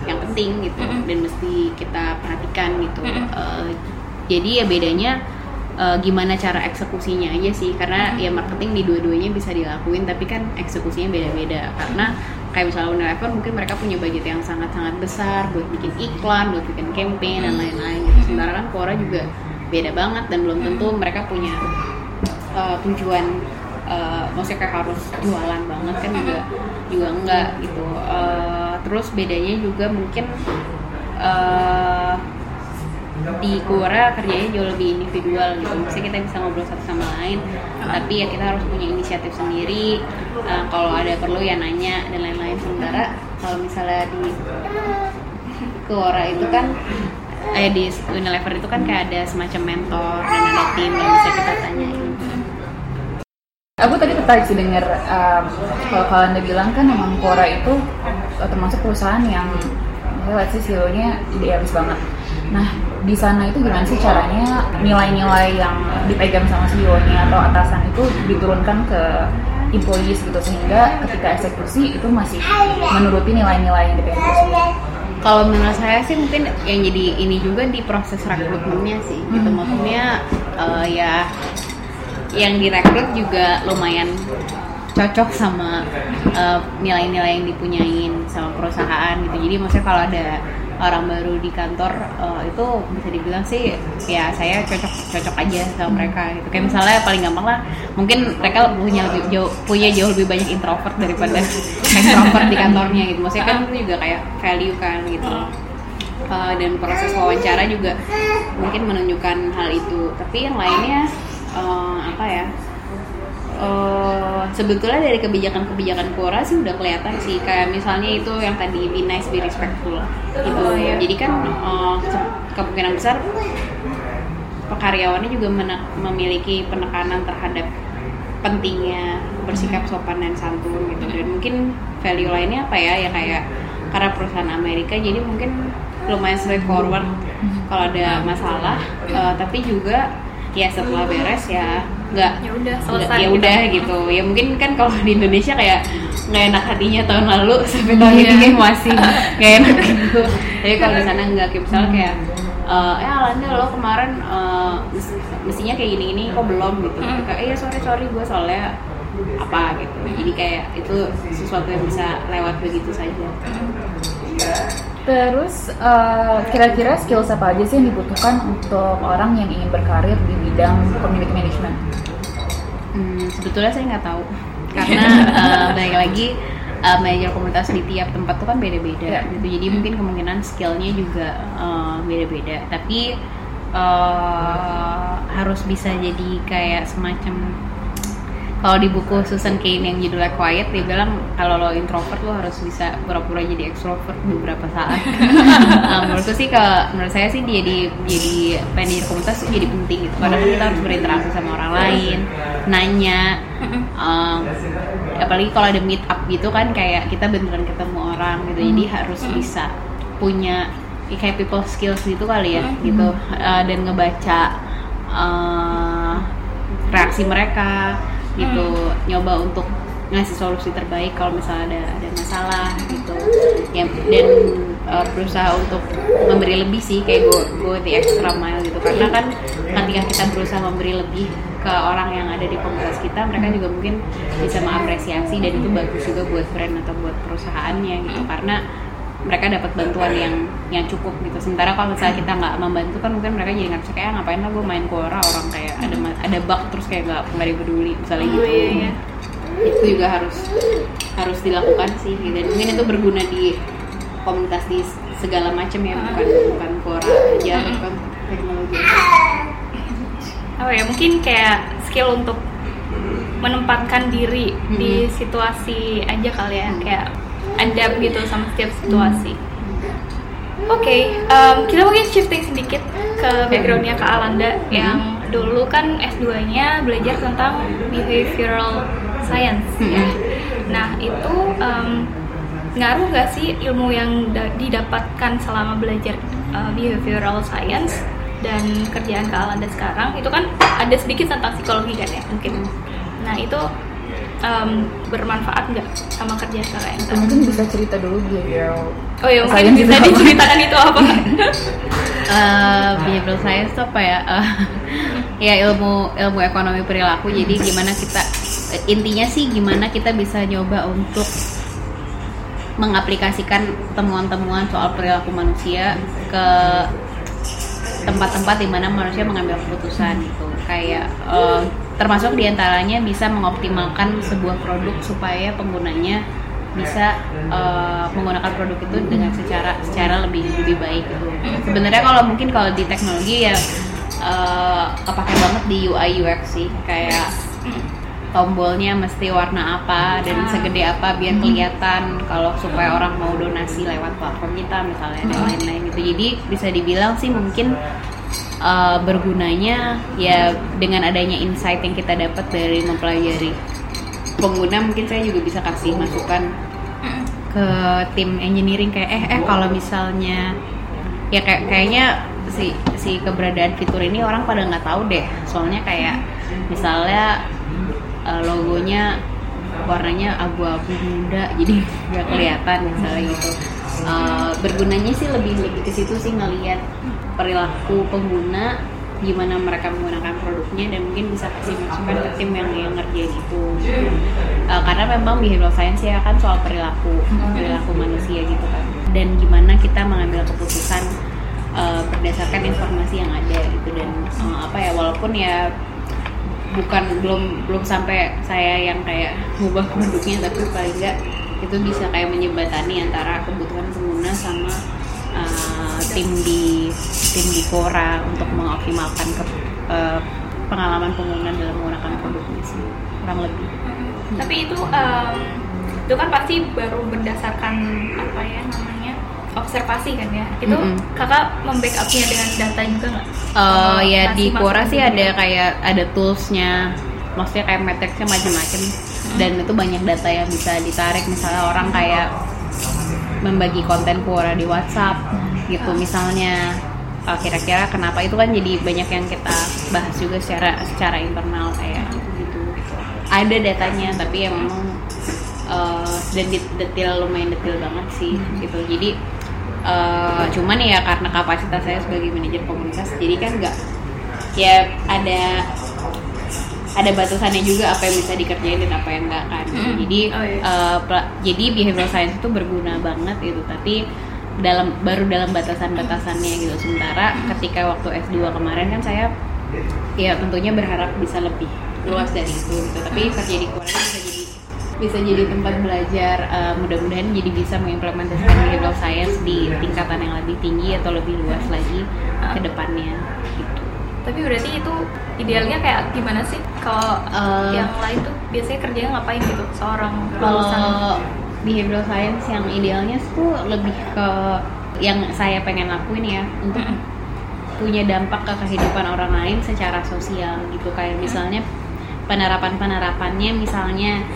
yang penting gitu dan mesti kita perhatikan gitu. Eh, jadi ya bedanya eh, gimana cara eksekusinya aja sih. Karena ya marketing di dua-duanya bisa dilakuin tapi kan eksekusinya beda-beda. Karena kayak misalnya Unilever mungkin mereka punya budget yang sangat-sangat besar buat bikin iklan, buat bikin campaign dan lain-lain gitu. Sementara kan Quora juga beda banget dan belum tentu mereka punya eh, tujuan eh, maksudnya kayak harus jualan banget kan juga juga enggak gitu. Eh, terus bedanya juga mungkin eh, di Quora kerjanya jauh lebih individual gitu. Maksudnya kita bisa ngobrol satu sama lain tapi ya kita harus punya inisiatif sendiri. Uh, kalau ada perlu ya nanya dan lain-lain. Sementara kalau misalnya di Quora itu kan eh di Unilever itu kan kayak ada semacam mentor dan ada tim yang bisa kita tanyain. Aku tadi tertarik sih denger um, kalau kalian udah bilang kan emang Quora itu uh, termasuk perusahaan yang let's say CEO-nya idealis banget. Nah di sana itu gimana sih caranya nilai-nilai yang dipegang sama CEO-nya atau atasan itu diturunkan ke employees gitu sehingga ketika eksekusi itu masih menuruti nilai-nilai yang dipegang tersebut. kalau menurut saya sih mungkin yang jadi ini juga di proses rekrutmennya sih gitu. Maksudnya eh, ya yang direkrut juga lumayan cocok sama eh, nilai-nilai yang dipunyain sama perusahaan gitu. Jadi maksudnya kalau ada orang baru di kantor eh, itu bisa dibilang sih ya saya cocok cocok aja sama mereka gitu. Kayak misalnya paling gampang lah mungkin mereka punya lebih jauh punya jauh lebih banyak introvert daripada extrovert di kantornya gitu. Maksudnya kan itu juga kayak value kan gitu. Uh, dan proses wawancara juga mungkin menunjukkan hal itu. Tapi yang lainnya uh, apa ya uh, sebetulnya dari kebijakan-kebijakan Quora sih udah kelihatan sih. Kayak misalnya itu yang tadi be nice be respectful gitu. Oh, iya. jadi kan uh, kemungkinan besar karyawannya juga memiliki penekanan terhadap pentingnya bersikap sopan dan santun gitu. Dan mungkin value lainnya apa ya? Ya kayak karena perusahaan Amerika jadi mungkin lumayan straightforward kalau ada masalah. Eh, tapi juga ya setelah beres ya nggak. Ya udah, selesai. ya udah gitu. Ya mungkin kan kalau di Indonesia kayak nggak enak hatinya tahun lalu sampai tahun Iya. ini kayak masih nggak enak gitu. Tapi kalau di sana nggak kayak misalnya kayak eh eh Alanda lo kemarin mes- mestinya kayak gini gini kok belum gitu. Hmm. kayak iya sorry sorry gue soalnya apa gitu. Jadi kayak itu sesuatu yang bisa lewat begitu saja Terus eh, kira-kira skills apa aja sih yang dibutuhkan untuk orang yang ingin berkarir di bidang community management? Hmm, sebetulnya saya nggak tahu karena eh, balik lagi eh, manajer komunitas di tiap tempat tuh kan beda-beda Ya. gitu jadi mungkin kemungkinan skillnya juga eh, beda-beda tapi eh, harus bisa jadi kayak semacam kalau di buku Susan Cain yang judulnya Quiet dia bilang kalau lo introvert lo harus bisa pura-pura jadi extrovert beberapa saat. nah, menurutku sih ke menurut saya sih jadi jadi manajer komunitas tuh jadi penting gitu. Karena kan kita harus berinteraksi sama orang lain, nanya, um, apalagi kalau ada meet up gitu kan kayak kita beneran ketemu orang gitu jadi harus bisa punya ya kayak people skills gitu kali ya gitu. Uh, dan ngebaca uh, reaksi mereka gitu nyoba untuk ngasih solusi terbaik kalau misalnya ada ada masalah gitu. Ya dan uh, berusaha untuk memberi lebih sih kayak go go the extra mile gitu. Karena kan ketika kita berusaha memberi lebih ke orang yang ada di komunitas kita mereka juga mungkin bisa mengapresiasi dan itu bagus juga buat brand atau buat perusahaannya gitu. Karena mereka dapat bantuan yang yang cukup gitu sementara kalau misalnya kita nggak membantu kan mungkin mereka jadi nggak bisa kayak "Ah, ngapain lah gue main Quora orang kayak ada ada bug terus kayak nggak nggak dipeduli misalnya Oh, gitu iya, iya. itu juga harus harus dilakukan sih gitu. dan mungkin itu berguna di komunitas di segala macam ya bukan bukan Quora aja bukan teknologi apa ya mungkin kayak skill untuk menempatkan diri di situasi aja kali ya Hmm. kayak adapt gitu sama setiap situasi. Oke em, kita mungkin shifting sedikit ke backgroundnya Kak Alanda yang dulu kan S2-nya belajar tentang behavioral science ya. Nah itu em, ngaruh nggak sih ilmu yang da- didapatkan selama belajar uh, behavioral science dan kerjaan Kak Alanda sekarang? Itu kan ada sedikit tentang psikologi kan ya mungkin? Nah itu em, bermanfaat nggak sama kerjaan Kakak yang sekarang? Mungkin bisa cerita dulu behavioral Oh ya mungkin bisa diceritakan itu apa? Eh, behavioral science itu apa ya? Eh, ya ilmu ilmu ekonomi perilaku. Jadi gimana kita intinya sih gimana kita bisa nyoba untuk mengaplikasikan temuan-temuan soal perilaku manusia ke tempat-tempat di mana manusia mengambil keputusan gitu. Kayak eh, termasuk di antaranya bisa mengoptimalkan sebuah produk supaya penggunanya bisa eh, menggunakan produk itu dengan secara secara lebih lebih baik gitu. Sebenarnya kalau mungkin kalau di teknologi ya eh, kepake banget di UI UX sih kayak tombolnya mesti warna apa dan Ah. segede apa biar kelihatan kalau supaya orang mau donasi lewat platform kita misalnya dan lain-lain gitu. Jadi bisa dibilang sih mungkin uh, bergunanya ya dengan adanya insight yang kita dapat dari mempelajari pengguna mungkin saya juga bisa kasih masukan ke tim engineering kayak eh eh kalau misalnya ya kayak kayaknya si si keberadaan fitur ini orang pada nggak tahu deh. Soalnya kayak misalnya eh, logonya warnanya abu-abu muda jadi nggak kelihatan misalnya gitu. Eh, bergunanya sih lebih lebih ke situ sih ngelihat perilaku pengguna gimana mereka menggunakan produknya dan mungkin bisa kasih masukan ke tim yang yang ngerjain itu. Eh, karena memang behavioral science ya kan soal perilaku perilaku manusia gitu kan. Dan gimana kita mengambil keputusan eh, berdasarkan informasi yang ada gitu. Dan eh, apa ya walaupun ya bukan belum belum sampai saya yang kayak ngubah produknya tapi paling enggak itu bisa kayak menjembatani antara kebutuhan pengguna sama uh, tim di tim di Quora untuk mengoptimalkan ke, uh, pengalaman pengguna dalam menggunakan produknya sih kurang lebih Tapi itu em, itu kan pasti baru berdasarkan apa ya namanya observasi kan ya. Itu Mm-mm. kakak membackupnya dengan data juga nggak? Uh, ya di Quora masukan sih ada kayak ada toolsnya maksudnya kayak matrixnya macam-macam dan itu banyak data yang bisa ditarik misalnya orang kayak membagi konten Quora di WhatsApp gitu. Misalnya uh, kira-kira kenapa itu kan jadi banyak yang kita bahas juga secara secara internal kayak gitu gitu, ada datanya tapi ya memang uh, detail lumayan detail banget sih gitu. Jadi uh, cuman ya karena kapasitas saya sebagai manajer komunitas jadi kan nggak ya ada ada batasannya juga apa yang bisa dikerjain dan apa yang enggak kan. Mm. jadi Oh, iya. uh, jadi behavioral science itu berguna banget itu tapi dalam baru dalam batasan-batasannya gitu. Sementara ketika waktu S2 kemarin kan saya ya tentunya berharap bisa lebih luas dari itu gitu. Tapi kerja di Korea bisa jadi bisa jadi tempat belajar uh, mudah-mudahan jadi bisa mengimplementasikan behavioral science di tingkatan yang lebih tinggi atau lebih luas lagi ke depannya gitu Tapi berarti itu idealnya kayak gimana sih? Kalau Eh, yang lain tuh biasanya kerjanya ngapain gitu? Seorang lulusan. Kalau behavioral science yang idealnya tuh lebih ke yang saya pengen lakuin ya untuk punya dampak ke kehidupan orang lain secara sosial gitu. Kayak misalnya penerapan penerapannya misalnya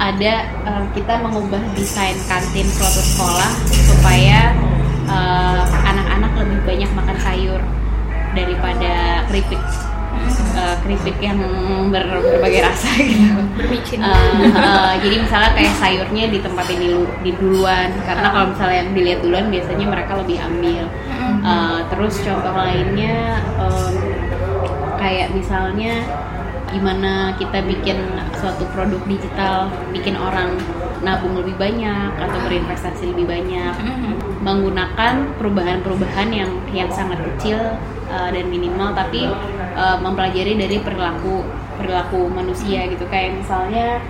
ada eh, kita mengubah desain kantin suatu sekolah supaya eh, anak-anak lebih banyak makan sayur daripada keripik Eh, keripik yang ber- berbagai rasa gitu bermicin. Eh, eh, jadi misalnya kayak sayurnya ditempatin di, di duluan karena kalau misalnya yang dilihat duluan biasanya mereka lebih ambil. Eh, terus contoh lainnya em, kayak misalnya gimana kita bikin suatu produk digital bikin orang nabung lebih banyak atau berinvestasi lebih banyak Mm-mm. Menggunakan perubahan-perubahan yang yang sangat kecil uh, dan minimal tapi uh, mempelajari dari perilaku perilaku manusia gitu. Kayak misalnya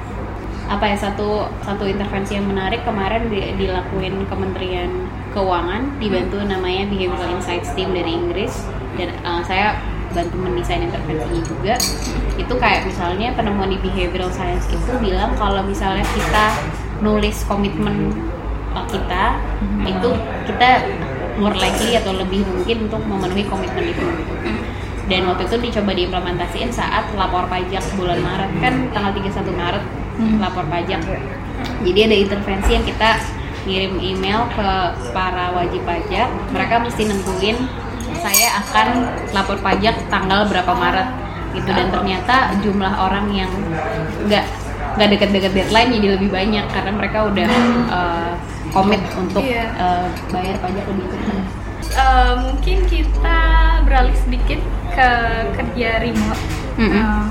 apa ya satu satu intervensi yang menarik kemarin di- dilakuin Kementerian Keuangan dibantu namanya Behavioral Insights Team dari Inggris dan uh, saya bantu mendesain intervensinya juga. Itu kayak misalnya penemuan di behavioral science itu bilang kalau misalnya kita nulis komitmen uh, kita itu kita more likely atau lebih mungkin untuk memenuhi komitmen itu. Dan waktu itu dicoba diimplementasiin saat lapor pajak bulan Maret. Kan tanggal 31 Maret lapor pajak. Jadi ada intervensi yang kita ngirim email ke para wajib pajak. Mereka mesti nentuin saya akan lapor pajak tanggal berapa Maret gitu. Dan ternyata jumlah orang yang nggak nggak deket-deket deadline jadi lebih banyak karena mereka udah uh, komit untuk Iya. uh, bayar pajak lebih cepat. Eh, mungkin kita beralih sedikit ke kerja remote. Mm-mm. Eh,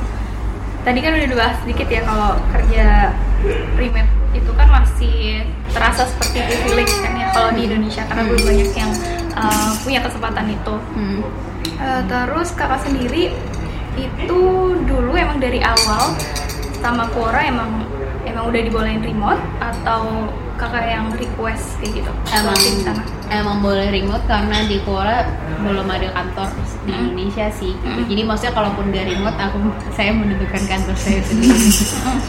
tadi kan udah dibahas sedikit ya kalau kerja remote itu kan masih terasa seperti privilege kan ya kalau di Indonesia karena belum banyak yang eh, punya kesempatan itu. Hmm. Eh, terus kakak sendiri itu dulu emang dari awal sama Quora emang emang udah dibolehin remote atau kakak yang request kayak gitu. Emang sana emang boleh remote karena di Quora belum ada kantor di Hmm. Indonesia sih. Gitu. Hmm. jadi maksudnya kalaupun gak remote aku saya menentukan kantor saya sendiri.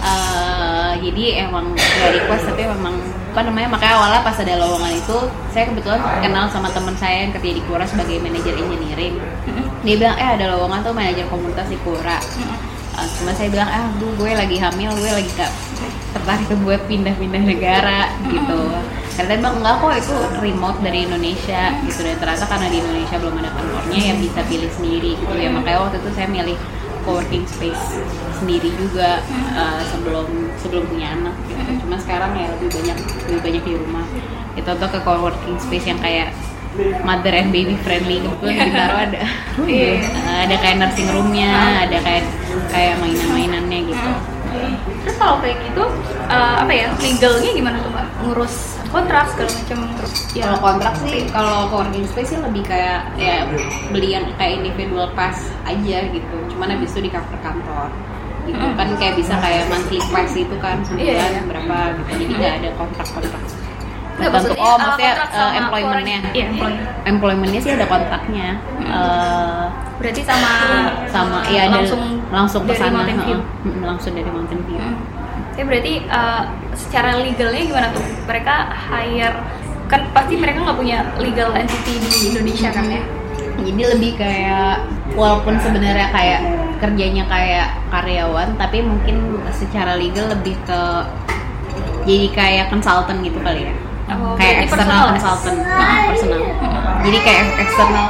Eh, jadi emang gak request tapi memang apa namanya makanya awalnya pas ada lowongan itu saya kebetulan kenal sama teman saya yang kerja di Quora sebagai manajer engineering. Dia bilang eh ada lowongan tuh manajer komunitas di Quora Uh, cuma saya bilang ah gue lagi hamil gue lagi gak tertarik buat pindah-pindah negara gitu. Karena bilang enggak kok itu remote dari Indonesia gitu. Dan ternyata karena di Indonesia belum ada kantornya ya bisa pilih sendiri gitu. Ya makanya waktu itu saya milih co-working space sendiri juga uh, sebelum sebelum punya anak gitu. Cuma sekarang ya lebih banyak lebih banyak di rumah. Itu tuh ke co-working space yang kayak mother and baby friendly kebetulan di Bintaro ada. Uh, ada kayak nursing roomnya ada kayak kayak mainan-mainannya gitu Terus kalau kayak gitu eh, apa ya legalnya gimana tuh mbak? Ngurus kontrak segala macam terus ya. Kalau kontrak sih kalau co-working space sih lebih kayak ya beli yang kayak individual pass aja gitu. Cuman habis itu di cover kantor. Gitu. Mm. kan kayak bisa kayak monthly pass itu kan sebulan Iya, iya. berapa gitu. Jadi nggak ada kontrak-kontrak. Nggak, maksudnya, oh eh, maksudnya uh, employmentnya. iya, employment. employmentnya sih ada kontraknya. Eh, berarti sama sama eh, ya ada langsung langsung ke dari sana langsung dari Mountain View. Hmm. Ya berarti eh, secara legalnya gimana tuh? Mereka hire kan pasti mereka nggak punya legal entity di Indonesia kan ya? jadi lebih kayak walaupun sebenarnya kayak kerjanya kayak karyawan tapi mungkin secara legal lebih ke jadi kayak consultant gitu kali ya. Oh, kayak external personal. consultant. Nah, personal. Jadi kayak external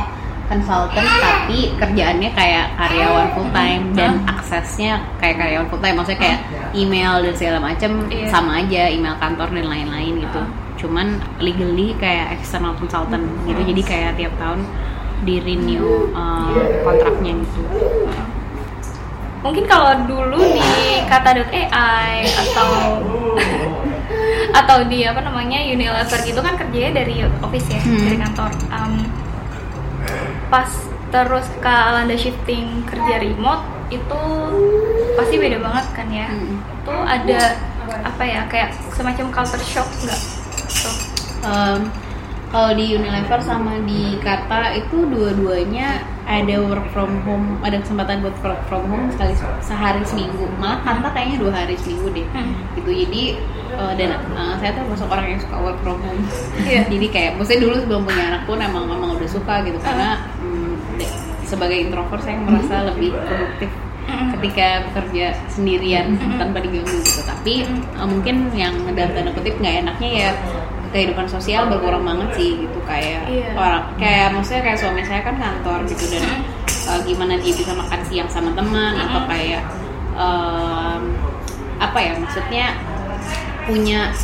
consultant tapi kerjaannya kayak karyawan full time dan aksesnya kayak karyawan full time maksudnya kayak email dan segala macam Iya. sama aja email kantor dan lain-lain gitu. Cuman legally kayak external consultant gitu. Jadi kayak tiap tahun di renew uh, kontraknya gitu. Mungkin kalau dulu di kata.ai atau atau di apa namanya Unilever gitu kan kerjanya dari office ya Hmm. dari kantor. Em, pas terus ke Alanda shifting kerja remote itu pasti beda banget kan ya Hmm. itu ada apa ya kayak semacam culture shock nggak Tuh. Um, kalau di Unilever sama di Kata itu dua-duanya ada work from home, ada kesempatan buat work from home sekali sehari seminggu. Malah Kata kayaknya dua hari seminggu deh. Hmm. Gitu jadi uh, dan uh, saya tuh termasuk orang yang suka work from home. Iya. jadi kayak maksudnya dulu sebelum punya anak pun emang emang udah suka gitu karena mm, sebagai introvert saya merasa lebih produktif Mm-mm. ketika bekerja sendirian Mm-mm. tanpa diganggu gitu tapi uh, mungkin yang dalam tanda kutip nggak enaknya ya kehidupan sosial berkurang banget sih gitu kayak Iya. orang kayak maksudnya kayak suami saya kan kantor gitu dan uh, gimana dia bisa makan siang sama teman atau kayak um, apa ya maksudnya punya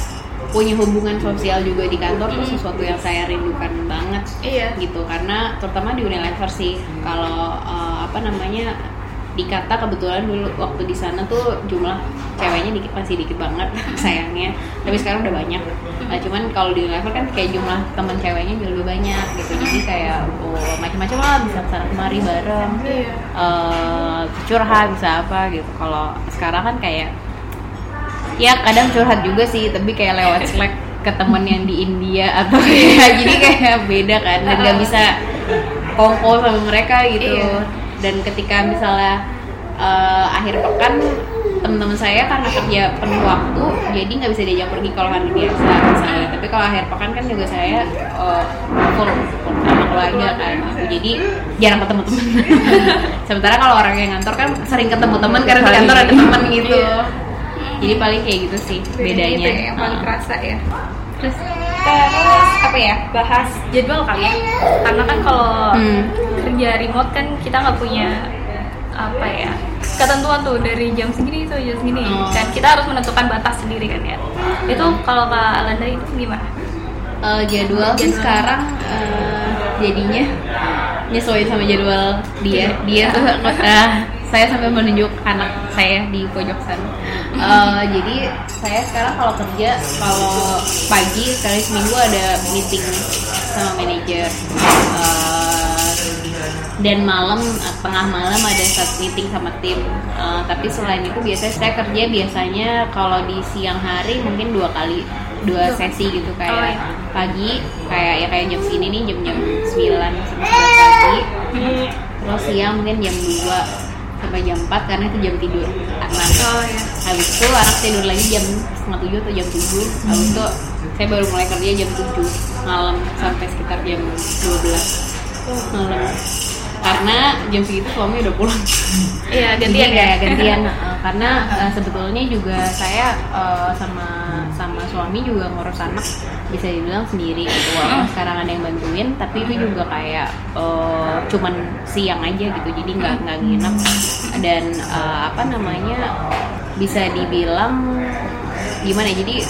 punya hubungan sosial juga di kantor tuh sesuatu yang saya rindukan banget Iya. gitu. Karena terutama di Unilever sih kalau uh, apa namanya di kata kebetulan dulu waktu di sana tuh jumlah ceweknya dikit masih dikit banget sayangnya. Tapi sekarang udah banyak. Nah, cuman kalau di Unilever kan kayak jumlah teman ceweknya juga lebih banyak gitu. Jadi kayak oh, macam-macam lah bisa ke sana kemari bareng Iya. eh curhat bisa apa gitu. Kalau sekarang kan kayak ya kadang curhat juga sih tapi kayak lewat slack ke temen yang di India atau ya jadi kayak beda kan dan nggak bisa kongko sama mereka gitu Iya. dan ketika misalnya eh, akhir pekan teman-teman saya karena kerja penuh waktu jadi nggak bisa diajak pergi kalau hari biasa misalnya tapi kalau akhir pekan kan juga saya eh, full full sama keluarga kan gitu. jadi jarang ketemu teman sementara kalau orang yang ngantor kan sering ketemu teman karena di kantor ada teman gitu Iya. Jadi paling kayak gitu sih bedanya. itu ya, yang paling Heeh. kerasa ya. Terus terus apa ya? bahas jadwal kali ya. Karena kan kalau Hmm. kerja remote kan kita nggak punya apa ya ketentuan tuh dari jam segini itu jam segini. Oh. kan kita harus menentukan batas sendiri kan ya. Itu kalau kak Alanda itu gimana? Eh, jadwal sih Jadwal. sekarang eh, jadinya nyesuaiin sama jadwal dia. Dia tuh eh, saya sampai menunjuk anak saya di pojok sana. Eh, jadi saya sekarang kalau kerja kalau pagi sekali seminggu ada meeting sama manajer. Eh, dan malam tengah malam ada satu meeting sama tim. Eh, tapi selain itu biasanya saya kerja biasanya kalau di siang hari mungkin dua kali dua sesi gitu kayak Oh, iya. pagi kayak ya kayak jam segini nih jam-jam 9 sampai 11 pagi terus siang mungkin jam 2 sampai jam 4 karena itu jam tidur. Anak oh ya habis itu anak tidur lagi jam setengah tujuh atau jam 7 habis itu saya baru mulai kerja jam 7 malam sampai sekitar jam 12 malam karena jam segitu suami udah pulang. Iya gantian ya? gantian uh, karena uh, sebetulnya juga saya uh, sama sama suami juga ngurus anak bisa dibilang sendiri gitu. Walaupun sekarang ada yang bantuin tapi itu juga kayak uh, cuman siang aja gitu. Jadi nggak nggak nginep. Dan uh, apa namanya bisa dibilang gimana ya, jadi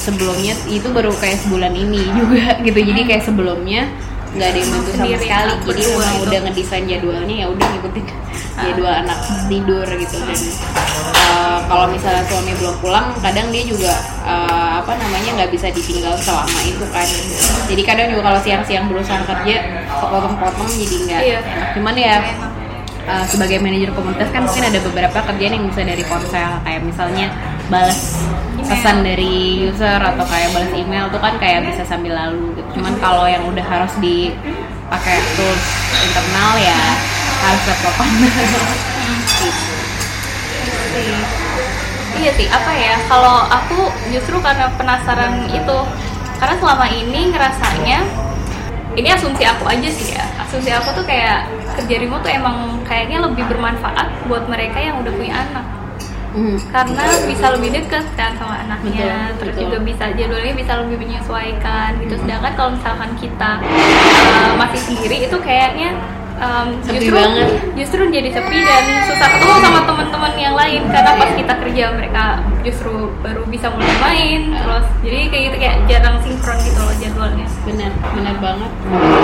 sebelumnya itu baru kayak sebulan ini juga gitu. Jadi kayak sebelumnya nggak ada yang bantu sama sekali. Jadi memang itu. udah ngedesain jadwalnya ya udah ngikutin. Jadwal anak tidur gitu dan uh, kalau misalnya suami belum pulang kadang dia juga uh, apa namanya nggak bisa ditinggal selama itu kan. Jadi kadang juga kalau siang-siang berusaha kerja kepotong-potong jadi nggak. Iya. cuman ya uh, sebagai manajer komunitas kan mungkin ada beberapa kerjaan yang bisa dari ponsel. Kayak misalnya balas pesan dari user atau kayak balas email tuh kan kayak bisa sambil lalu gitu. Cuman kalau yang udah harus dipakai tools internal ya harus laptopan. gitu. Iya sih, apa ya? Kalau aku justru karena penasaran itu, karena selama ini ngerasanya ini asumsi aku aja sih ya. Asumsi aku tuh kayak kerja remote tuh emang kayaknya lebih bermanfaat buat mereka yang udah punya anak. Hmm. karena bisa lebih deket kan sama anaknya. Betul, terus betul. juga bisa jadwalnya bisa lebih menyesuaikan gitu. Sedangkan kalau misalkan kita uh, masih sendiri itu kayaknya um, Sepi justru banget. justru jadi sepi dan susah ketemu sama teman-teman yang lain. Karena pas kita kerja mereka justru baru bisa mulai main terus jadi kayak gitu kayak jarang sinkron gitu loh jadwalnya. Benar benar banget.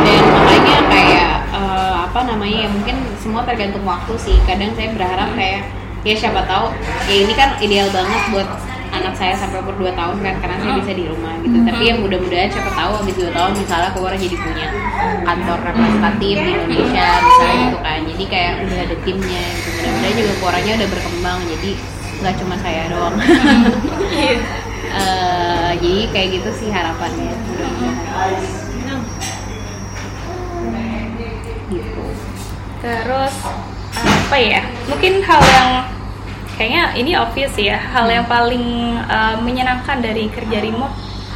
Dan makanya kayak eh, apa namanya ya mungkin semua tergantung waktu sih. Kadang saya berharap kayak ya siapa tahu. Ya ini kan ideal banget buat anak saya sampai umur 2 tahun kan karena saya bisa di rumah gitu. Tapi yang mudah-mudahan siapa tahu habis 2 tahun misalnya keluar jadi punya kantor representatif di Indonesia misalnya gitu kan. Jadi kayak udah ada timnya gitu. Mudah-mudahan juga keluarnya udah berkembang. Jadi nggak cuma saya doang. Eh, jadi kayak gitu sih harapannya. Mudah-mudahan gitu. Terus apa ya? Mungkin hal yang kayaknya ini obvious ya. Hal yang paling uh, menyenangkan dari kerja remote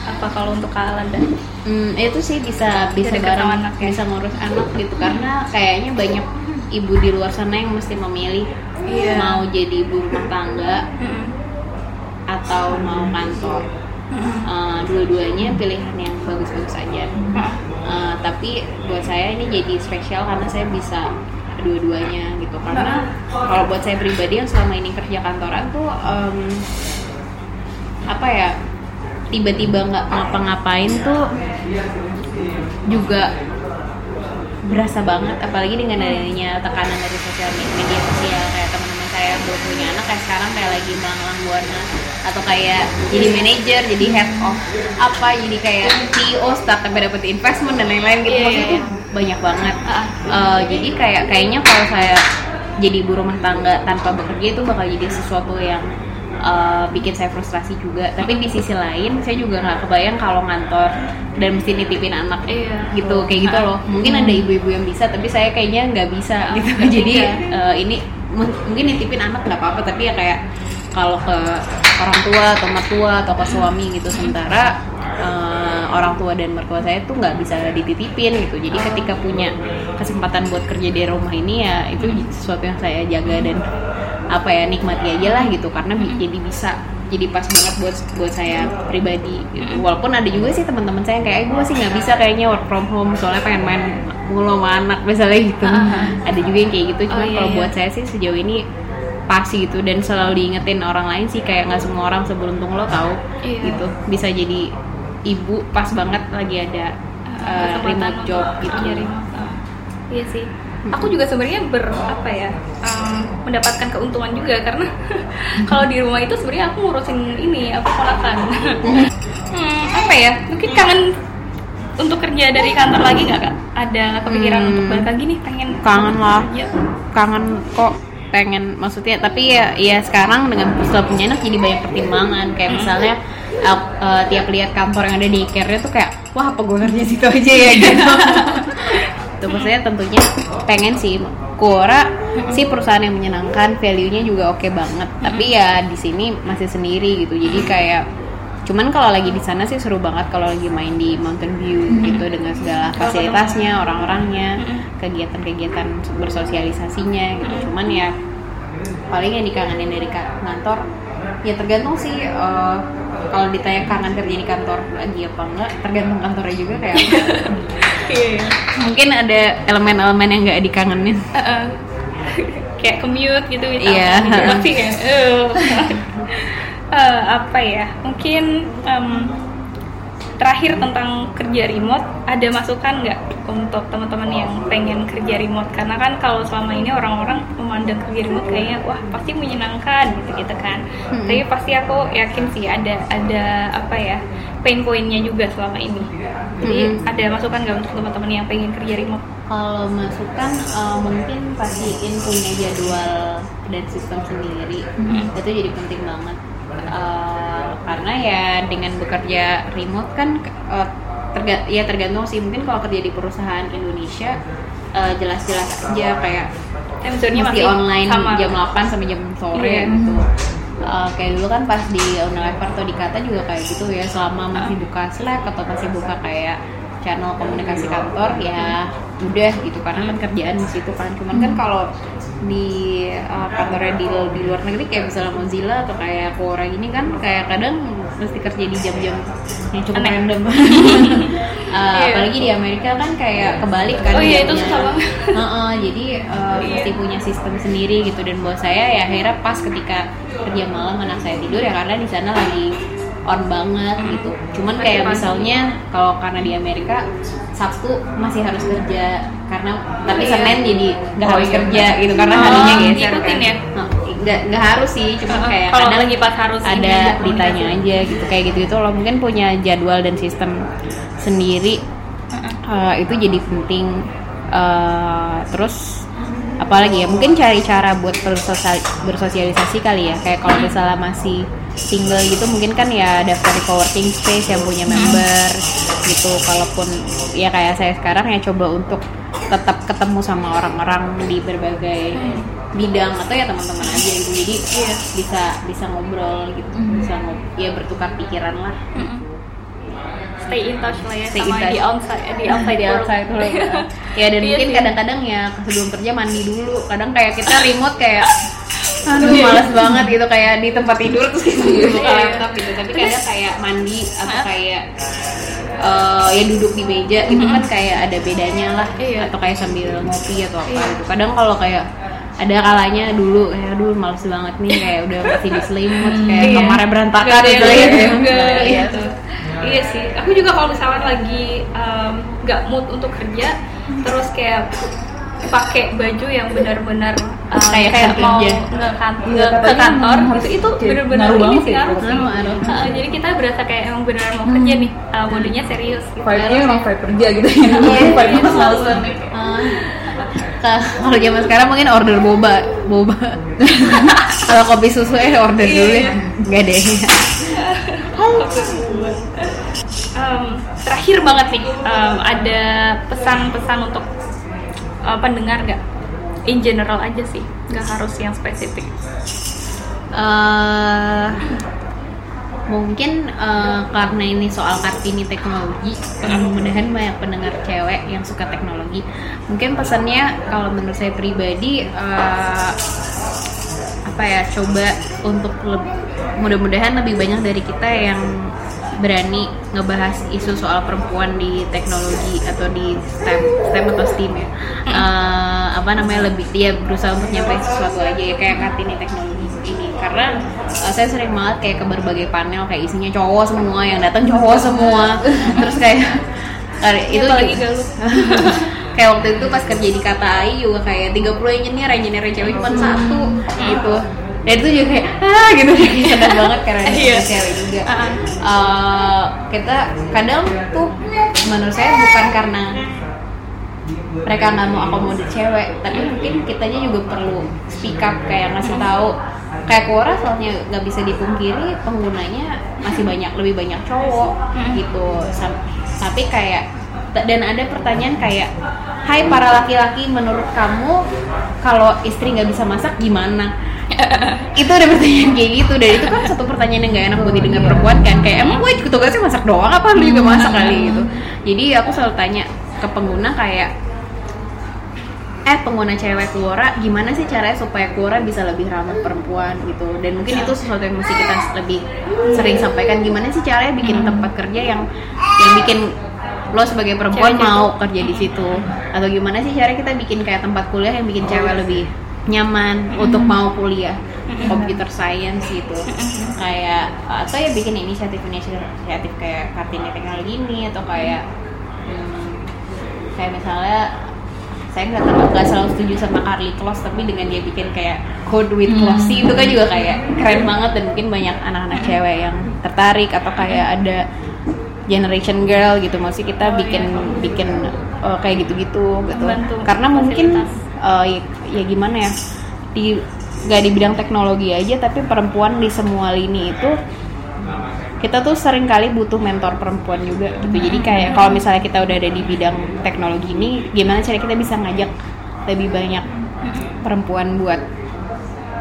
apa kalau untuk Kak Alanda? Hmm, itu sih bisa bisa bareng anak ya? bisa ngurus anak gitu karena kayaknya banyak ibu di luar sana yang mesti memilih Iya. mau jadi ibu rumah tangga atau mau kantor. Eh, dua-duanya pilihan yang bagus-bagus aja Eh, tapi buat saya ini jadi spesial karena saya bisa dua-duanya gitu karena kalau buat saya pribadi yang selama ini kerja kantoran tuh em, apa ya tiba-tiba nggak ngapa-ngapain tuh juga berasa banget apalagi dengan adanya tekanan dari sosial me- media sosial. Kayak teman-teman saya yang belum punya anak kayak sekarang kayak lagi melang buana atau kayak jadi manajer jadi head of apa jadi kayak CEO start sampai dapet investment dan lain-lain gitu. Iya, maksudnya tuh banyak banget. Eh, jadi kayak kayaknya kalau saya jadi ibu rumah tangga tanpa bekerja itu bakal jadi sesuatu yang eh, bikin saya frustrasi juga. Tapi di sisi lain saya juga nggak kebayang kalau ngantor dan mesti nitipin anak Iya. gitu kayak gitu loh. Mungkin ada ibu-ibu yang bisa tapi saya kayaknya nggak bisa gitu. nggak jadi eh, ini mu- mungkin nitipin anak nggak apa-apa tapi ya kayak kalau ke orang tua atau mertua atau ke suami gitu. Sementara eh, orang tua dan mertua saya tuh nggak bisa dititipin gitu. Jadi ketika punya kesempatan buat kerja di rumah ini ya itu sesuatu yang saya jaga dan apa ya nikmati aja lah gitu. Karena bi- jadi bisa jadi pas banget buat buat saya pribadi gitu. walaupun ada juga sih teman-teman saya yang kayak gue sih nggak bisa kayaknya work from home soalnya pengen main mulu sama anak misalnya gitu. Ada juga yang kayak gitu. Oh, cuma iya, kalau iya. buat saya sih sejauh ini pas gitu. Dan selalu diingetin orang lain sih kayak nggak semua orang seberuntung lo tahu Iya. gitu. Bisa jadi ibu pas banget lagi ada uh, remote job gitu remote. Ah, iya sih. Aku juga sebenarnya ber apa ya um, mendapatkan keuntungan juga karena kalau di rumah itu sebenarnya aku ngurusin ini apa ponakan. Hmm, apa ya mungkin kangen untuk kerja dari kantor lagi nggak kak? Ada kepikiran Hmm. untuk balik lagi nih? Pengen Kangen lah. kerja kangen kok pengen maksudnya tapi ya ya sekarang dengan setelah punya anak jadi banyak pertimbangan. Kayak misalnya uh, uh, tiap lihat kantor yang ada di care tuh kayak wah apa gue kerja situ aja ya? Gitu. Itu maksudnya tentunya pengen sih Quora sih perusahaan yang menyenangkan value-nya juga oke banget. Tapi ya di sini masih sendiri gitu. Jadi kayak cuman kalau lagi di sana sih seru banget kalau lagi main di Mountain View gitu dengan segala fasilitasnya orang-orangnya kegiatan-kegiatan bersosialisasinya gitu. Cuman ya paling yang dikangenin dari ka- kantor ya tergantung sih eh, kalau ditanya kangen kerja di kantor lagi apa enggak tergantung kantornya juga kayak apa. Iya. mungkin ada elemen-elemen yang nggak dikangenin Uh-uh. kayak commute gitu Iya. gitu. tapi ya eh. Eh, apa ya mungkin em, terakhir tentang kerja remote ada masukan nggak untuk teman-teman yang pengen kerja remote karena kan kalau selama ini orang-orang memandang kerja remote kayaknya wah pasti menyenangkan gitu gitu kan Hmm. tapi pasti aku yakin sih ada ada apa ya pain pointnya juga selama ini jadi Hmm. ada masukan nggak untuk teman-teman yang pengen kerja remote kalau masukan eh, mungkin pastiin punya jadwal dan sistem sendiri Mhm. itu jadi penting banget Eh, karena ya dengan bekerja remote kan eh, terga- ya tergantung sih mungkin kalau kerja di perusahaan Indonesia eh, jelas-jelas aja kayak mesti masih online sama. jam 8 sampai jam sore Iya. gitu. Uh, kayak dulu kan pas di Unilever atau di Kata juga kayak gitu ya selama masih buka Slack atau masih buka kayak channel komunikasi kantor ya udah gitu karena kan kerjaan di situ kan cuman kan kalau di uh, kantornya di, di luar negeri kayak misalnya Mozilla atau kayak Quora ini kan kayak kadang mesti kerja di jam-jam yang cukup Aneh. random Uh, Iya. apalagi di Amerika kan kayak kebalik kan Oh iya, itu susah banget. Heeh, jadi uh, Iya. mesti punya sistem sendiri gitu dan buat saya ya akhirnya pas ketika kerja malam anak saya tidur ya karena di sana lagi on banget gitu. Cuman kayak misalnya kalau karena di Amerika Sabtu masih harus kerja karena tapi Iya. Senin jadi nggak Oh, harus iya. kerja gitu karena Oh, harinya geser kan. ya? Nah, Nggak nggak harus sih, cuma Uh-uh. kayak Kalau lagi pas harus ada ditanya aja gitu kayak gitu itu lo mungkin punya jadwal dan sistem sendiri Uh, itu jadi penting Uh, terus apalagi ya mungkin cari cara buat bersosial- bersosialisasi kali ya kayak kalau misalnya masih single gitu mungkin kan ya daftar di coworking space yang punya member gitu. Kalaupun ya kayak saya sekarang ya coba untuk tetap ketemu sama orang-orang di berbagai bidang atau ya teman-teman aja gitu. Jadi bisa bisa ngobrol gitu bisa ngob ya bertukar pikiran lah stay in touch lah ya Stay sama in touch. di outside di outside di outside tuh ya dan Iya mungkin kadang-kadang ya sebelum kerja mandi dulu. Kadang kayak kita remote kayak aduh Iya. malas banget gitu kayak di tempat tidur terus kita buka Iya. laptop gitu tapi kadang kayak mandi atau kayak eh, ya duduk di meja itu kan kayak ada bedanya lah Iya. atau kayak sambil ngopi atau apa Iya. gitu kadang kalau kayak ada kalanya dulu kayak aduh males banget nih kayak udah masih diselimut kayak Iya. kamarnya berantakan gitu ya Nah, iya. gitu. Iya sih, aku juga kalau misalnya lagi nggak mood untuk kerja, terus kayak pakai baju yang benar-benar em, Kayak kayak kerja. mau nge kan- Iya, nge- ke kantor emang itu harus benar-benar ini sih ya, ngaruh. Heeh, jadi kita berasa kayak emang benar mau kerja nih, uh, modenya serius gitu. Vibe-nya emang vibe kerja gitu ya. Pas malesan. Ah. Ka- kalau zaman sekarang mungkin order boba boba kalau kopi susu eh order dulu ya nggak deh Em, terakhir banget nih, em, ada pesan-pesan untuk uh, pendengar nggak? In general aja sih, nggak harus yang spesifik. Eh, mungkin eh, karena ini soal kartini teknologi mudah-mudahan banyak pendengar cewek yang suka teknologi mungkin pesannya kalau menurut saya pribadi eh, apa ya coba untuk mudah-mudahan lebih banyak dari kita yang berani ngebahas isu soal perempuan di teknologi atau di STEM STEM atau STEAM ya. Eh, apa namanya lebih dia berusaha untuk nyampein sesuatu aja ya kayak kartini teknologi ini. Karena eh, saya sering banget kayak ke berbagai panel kayak isinya cowok semua yang datang cowok semua. Terus kayak kayak itu Apalagi juga- galuh. kayak waktu itu pas kerja di KTI juga kayak 30 engineer engineer cewek cuma satu gitu dan itu juga kayak ah gitu. Sedap banget karena ada Iya. cewek juga. Eh, kita kadang tuh menurut saya bukan karena mereka nggak mau akomodir cewek tapi mungkin kitanya juga perlu speak up kayak ngasih tahu. Kayak Quora soalnya nggak bisa dipungkiri penggunanya masih banyak lebih banyak cowok gitu. Sam- tapi kayak dan ada pertanyaan kayak Hai para laki-laki menurut kamu kalau istri nggak bisa masak gimana itu ada pertanyaan kayak gitu dan itu kan satu pertanyaan yang gak enak buat didengar perempuan kan kayak emang gue tugasnya masak doang? Apa lu juga masak kali? Gitu. Jadi aku selalu tanya ke pengguna kayak eh pengguna cewek Quora gimana sih caranya supaya Quora bisa lebih ramah perempuan? Gitu. Dan mungkin itu sesuatu yang mesti kita lebih sering sampaikan gimana sih caranya bikin tempat kerja yang yang bikin lo sebagai perempuan Cewek mau kerja di situ? Atau gimana sih caranya kita bikin kayak tempat kuliah yang bikin cewek lebih nyaman untuk mau kuliah computer science gitu. Kayak atau ya bikin inisiatif inisiatif kayak kartini teknologi ini atau kayak hmm, kayak misalnya saya nggak terlalu nggak selalu setuju sama Carly Kloss tapi dengan dia bikin kayak code with Klossy itu kan juga kayak keren banget dan mungkin banyak anak-anak cewek yang tertarik atau kayak ada generation girl gitu. Masih kita bikin bikin uh, kayak gitu-gitu gitu. Membantu karena mungkin uh, ya, gimana ya di nggak di bidang teknologi aja tapi perempuan di semua lini itu kita tuh sering kali butuh mentor perempuan juga gitu. Jadi kayak kalau misalnya kita udah ada di bidang teknologi ini gimana cara kita bisa ngajak lebih banyak perempuan buat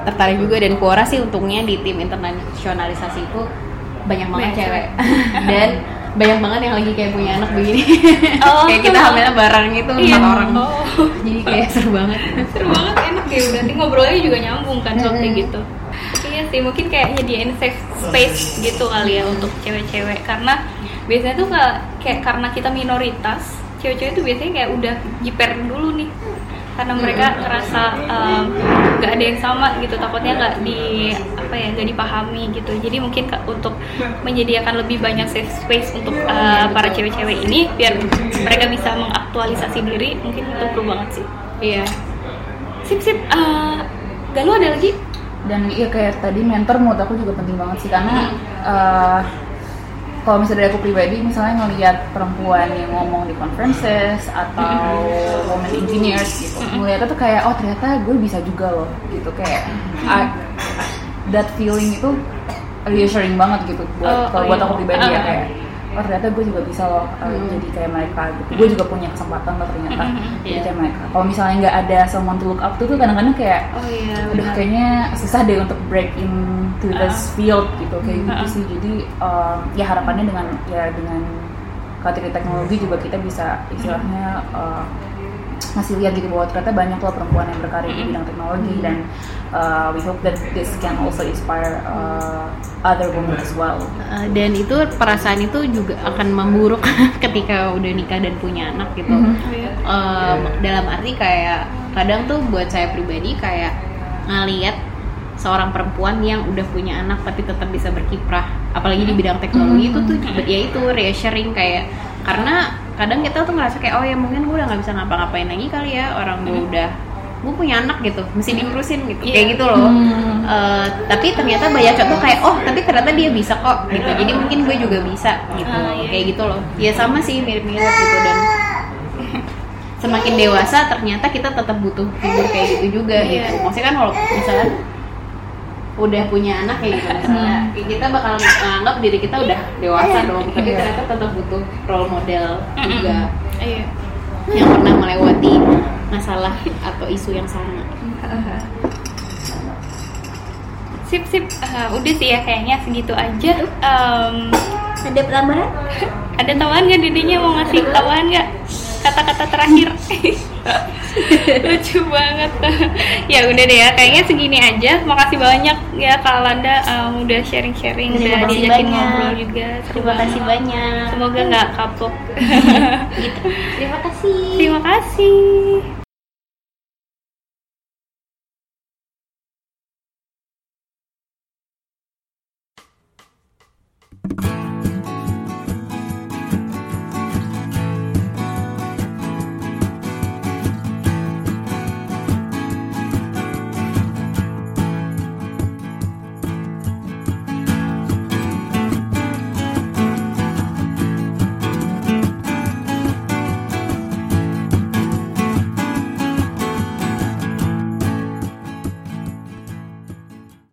tertarik juga. Dan Quora sih untungnya di tim internasionalisasi itu banyak banget cewek. Dan banyak banget yang lagi kayak punya anak begini Oh. kayak kita hamilnya bareng itu Iya. empat orang Oh. jadi kayak seru banget seru banget enak deh berarti ngobrolnya juga nyambung kan kalau kayak Mm-mm. gitu iya sih mungkin kayak nyediain safe space gitu kali ya untuk cewek-cewek karena biasanya tuh kayak, kayak karena kita minoritas cewek-cewek tuh biasanya kayak udah jiper dulu nih karena mereka ngerasa um, nggak ada yang sama gitu. Takutnya nggak di apa ya nggak dipahami gitu. Jadi mungkin ka- untuk menyediakan lebih banyak safe space untuk uh, para cewek-cewek ini biar mereka bisa mengaktualisasi diri mungkin itu perlu banget sih. Iya. Sip sip. Uh, Galuh ada lagi? Dan iya kayak tadi mentor menurut aku juga penting banget sih karena eh, kalau misalnya dari aku pribadi misalnya ngelihat perempuan yang ngomong di conferences atau women engineers gitu ngeliatnya tuh kayak oh ternyata gue bisa juga loh gitu. Kayak I- that feeling itu reassuring banget gitu buat Oh, kalau oh buat iya. aku pribadi ya Ah. kayak oh ternyata gue juga bisa loh uh, Hmm. jadi kayak mereka gitu. Gue juga punya kesempatan loh ternyata Mhm, jadi iya. kayak mereka. Kalau misalnya nggak ada someone to look up to tuh kadang-kadang kayak oh iya udah kayaknya susah deh untuk break into this field gitu. Kayak gitu Uh-uh. sih. Jadi um, ya harapannya dengan ya dengan kategori teknologi juga kita bisa istilahnya uh, masih lihat gitu bahwa ternyata banyak loh perempuan yang berkarya di bidang teknologi dan uh, we hope that this can also inspire uh, other women as well. Uh, dan itu perasaan itu juga akan memburuk ketika udah nikah dan punya anak gitu. Mhm. oh iya. Um, dalam arti kayak kadang tuh buat saya pribadi kayak ngeliat seorang perempuan yang udah punya anak tapi tetap bisa berkiprah apalagi di bidang teknologi itu tuh ya itu reassuring kayak karena kadang kita tuh ngerasa kayak oh ya mungkin gue udah nggak bisa ngapa-ngapain lagi kali ya orang gue udah gue punya anak gitu mesti diurusin gitu. Iya. kayak gitu loh. Hmm. Eh, tapi ternyata banyak contoh kayak oh tapi ternyata dia bisa kok gitu. Jadi mungkin gue juga bisa gitu. Ah, iya. kayak gitu loh. Ya sama sih mirip-mirip gitu. Dan semakin dewasa ternyata kita tetap butuh figur kayak gitu juga Iya. gitu. Maksudnya kan kalau misalnya udah punya anak kayak gitu. Misalnya Hmm. kita bakal menganggap diri kita udah dewasa dong tapi Iya. ternyata tetap butuh role model juga. Iya. Yang pernah melewati masalah atau isu yang sama. Sip sip. Uh, udah sih ya kayaknya segitu aja. Em, ada tambahan? ada tambahan nggak didinya? Mau ngasih tambahan nggak kata-kata terakhir. Lucu banget. Ya udah deh ya kayaknya segini aja. Makasih banyak ya Kak Landa em, udah sharing-sharing udah diajakin banyak. ngobrol juga. Seru terima kasih banget. banyak. Semoga nggak kapok. Gitu. Terima kasih. Terima kasih